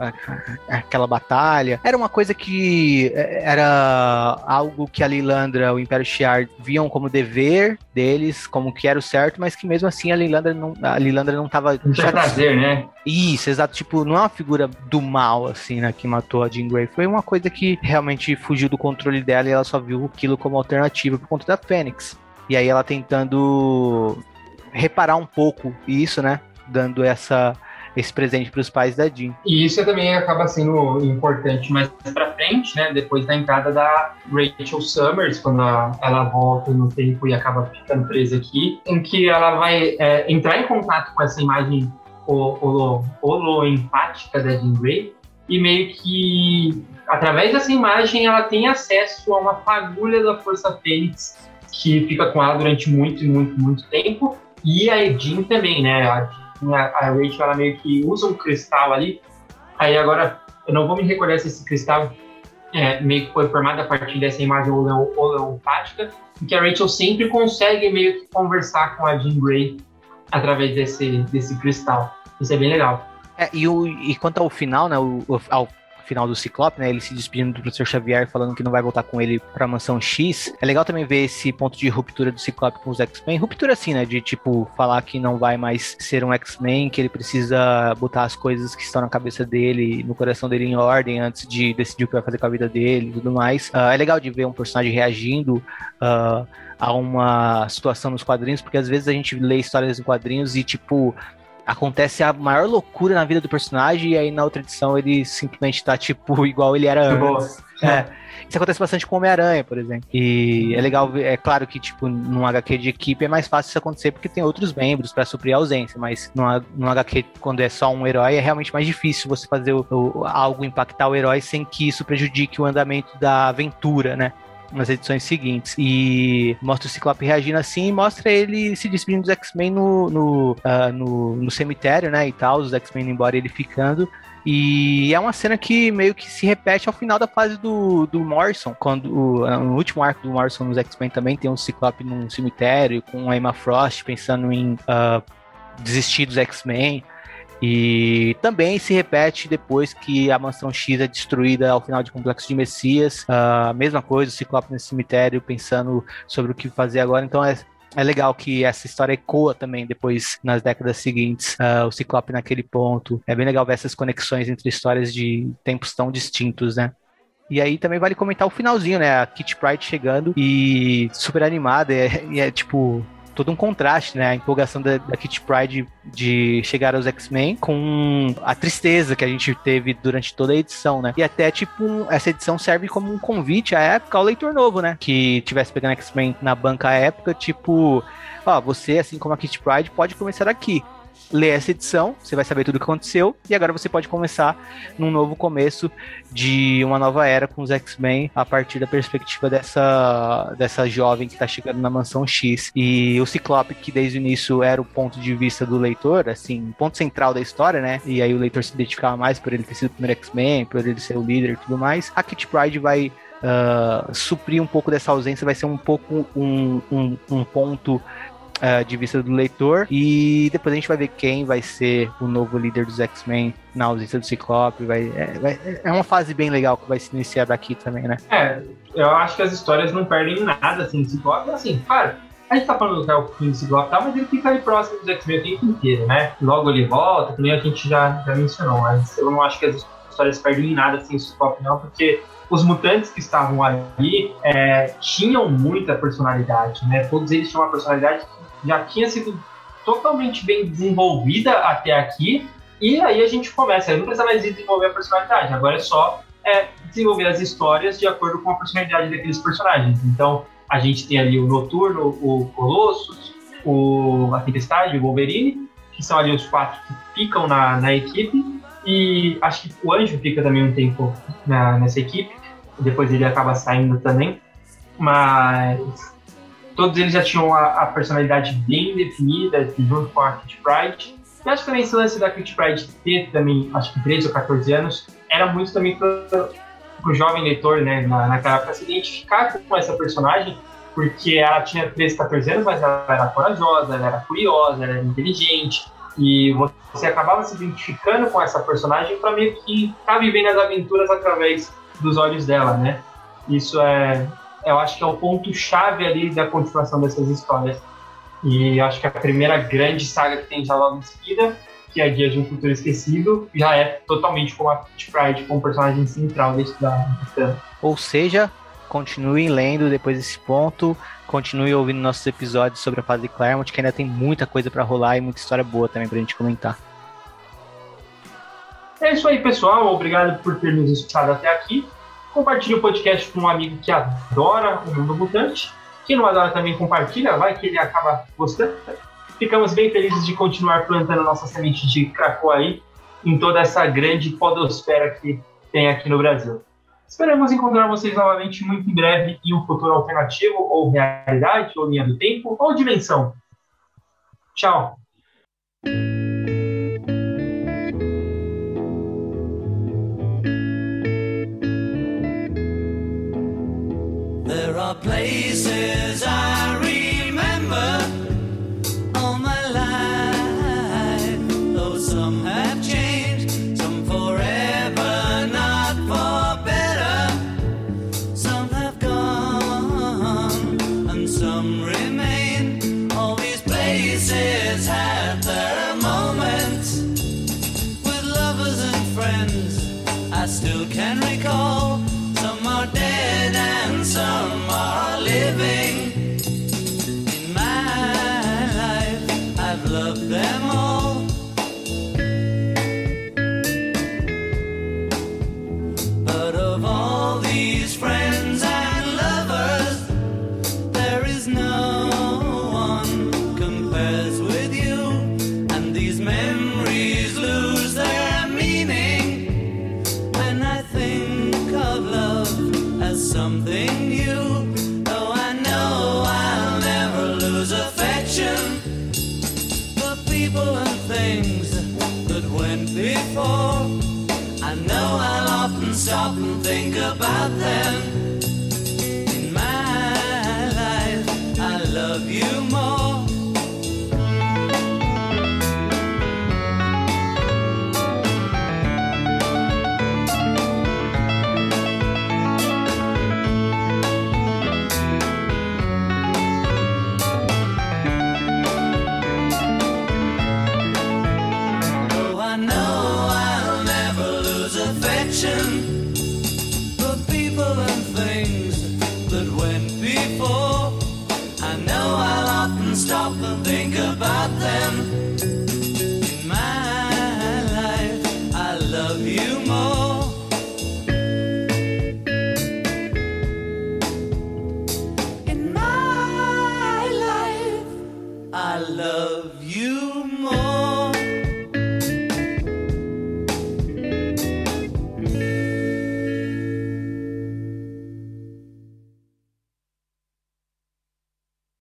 aquela batalha, era uma coisa que eh, era algo que a Lilandra, o Império Shiar viam como dever deles, como que era o certo, mas que mesmo assim a Lilandra não, a Lilandra não tava. Não tinha prazer, né? Isso, exato. Tipo, não é uma figura do mal, assim, né, que matou a Jean Grey. Foi uma coisa que realmente fugiu do controle dela e ela só viu aquilo como alternativa por conta da Fênix. E aí ela tentando reparar um pouco isso, né? Dando essa esse presente para os pais da Jean. E isso também acaba sendo importante mais para frente, né? Depois da entrada da Rachel Summers, quando ela volta no tempo e acaba ficando presa aqui, em que ela vai é, entrar em contato com essa imagem holo-empática da Jean Grey e meio que através dessa imagem ela tem acesso a uma fagulha da Força Fênix que fica com ela durante muito, muito, muito tempo e a Jean também, né? A a, Rachel ela meio que usa um cristal ali. Aí agora eu não vou me recordar se esse cristal é, meio que foi formado a partir dessa imagem holompática, em que a Rachel sempre consegue meio que conversar com a Jean Grey através desse, desse cristal. Isso é bem legal. É, e, o, e quanto ao final, né, o, ao final do Ciclope, né? Ele se despedindo do professor Xavier, falando que não vai voltar com ele pra mansão X. É legal também ver esse ponto de ruptura do Ciclope com os X-Men. Ruptura assim, né? De tipo, falar que não vai mais ser um X-Men, que ele precisa botar as coisas que estão na cabeça dele, no coração dele em ordem antes de decidir o que vai fazer com a vida dele e tudo mais. Uh, é legal de ver um personagem reagindo. Uh, a uma situação nos quadrinhos, porque às vezes a gente lê histórias em quadrinhos e, tipo, acontece a maior loucura na vida do personagem e aí na outra edição ele simplesmente tá tipo igual ele era antes. É. Isso acontece bastante com Homem-Aranha, por exemplo. E é legal, é claro que, tipo, num HQ de equipe é mais fácil isso acontecer porque tem outros membros para suprir a ausência, mas num, num HQ, quando é só um herói, é realmente mais difícil você fazer o, o, algo impactar o herói sem que isso prejudique o andamento da aventura, né? Nas edições seguintes. E mostra o Ciclope reagindo assim e mostra ele se despedindo dos X-Men no, no, uh, no, no, cemitério, né? E tal, os X-Men embora ele ficando. E é uma cena que meio que se repete ao final da fase do, do Morrison, quando o, no último arco do Morrison nos X-Men também tem um Ciclope num cemitério com a Emma Frost pensando em uh, desistir dos X-Men. E também se repete depois que a Mansão X é destruída ao final de Complexo de Messias. A uh, mesma coisa, o Ciclope nesse cemitério pensando sobre o que fazer agora. Então é, é legal que essa história ecoa também depois nas décadas seguintes, uh, o Ciclope naquele ponto. É bem legal ver essas conexões entre histórias de tempos tão distintos, né? E aí também vale comentar o finalzinho, né? A Kitty Pride chegando e super animada. E é, é tipo, todo um contraste, né? A empolgação da, da Pride de chegar aos X-Men com a tristeza que a gente teve durante toda a edição, né? E até, tipo, essa edição serve como um convite à época ao leitor novo, né? Que tivesse pegando X-Men na banca à época, tipo, ó, você, assim como a Kitty Pride, pode começar aqui ler essa edição, você vai saber tudo o que aconteceu, e agora você pode começar num novo começo de uma nova era com os X-Men a partir da perspectiva dessa, dessa jovem que está chegando na mansão X. E o Ciclope, que desde o início era o ponto de vista do leitor, assim, ponto central da história, né? E aí o leitor se identificava mais por ele ter sido o primeiro X-Men, por ele ser o líder e tudo mais. A Kit Pride vai Uh, suprir um pouco dessa ausência, vai ser um pouco um, um, um ponto uh, de vista do leitor. E depois a gente vai ver quem vai ser o novo líder dos X-Men na ausência do Ciclope. Vai, é, vai, é uma fase bem legal que vai se iniciar daqui também, né? É, eu acho que as histórias não perdem nada, assim, do Ciclope. Assim, claro, a gente tá falando do o fim do Ciclope, tá, mas ele fica ali próximo dos X-Men o tempo inteiro, né? Logo ele volta, que nem a gente já, já mencionou, mas eu não acho que as histórias perdem nada assim o Ciclope, não, porque os mutantes que estavam ali é, tinham muita personalidade, né? Todos eles tinham uma personalidade que já tinha sido totalmente bem desenvolvida até aqui, e aí a gente começa, não precisa mais desenvolver a personalidade, agora é só é, desenvolver as histórias de acordo com a personalidade daqueles personagens. Então, a gente tem ali o Noturno, o Colossus, o, a Tempestade, o Wolverine, que são ali os quatro que ficam na, na equipe, e acho que o Anjo fica também um tempo na, nessa equipe, depois ele acaba saindo também, mas todos eles já tinham a, a personalidade bem definida, junto com a Kit Pride. E acho que também esse lance da Kit Pride ter também, acho que 13 ou 14 anos, era muito também para o jovem leitor, né, na, naquela época, se identificar com essa personagem, porque ela tinha 13, 14 anos, mas ela era corajosa, ela era curiosa, ela era inteligente, e você acabava se identificando com essa personagem para meio que estar tá vivendo as aventuras através dos olhos dela, né? Isso é, eu acho que é o ponto-chave ali da continuação dessas histórias. E acho que a primeira grande saga que tem já logo em seguida, que é Dia de um Futuro Esquecido, já é totalmente com a Kitty Pride como personagem central desse da. Ou seja, continuem lendo depois desse ponto, continue ouvindo nossos episódios sobre a fase de Claremont, que ainda tem muita coisa para rolar e muita história boa também pra gente comentar. É isso aí, pessoal. Obrigado por ter nos escutado até aqui. Compartilhe o podcast com um amigo que adora o mundo mutante. Quem não adora também compartilha, vai que ele acaba gostando. Ficamos bem felizes de continuar plantando nossa semente de Krakow aí em toda essa grande podosfera que tem aqui no Brasil. Esperamos encontrar vocês novamente muito em breve em um futuro alternativo, ou realidade, ou linha do tempo, ou dimensão. Tchau! Places I remember all my life. Though some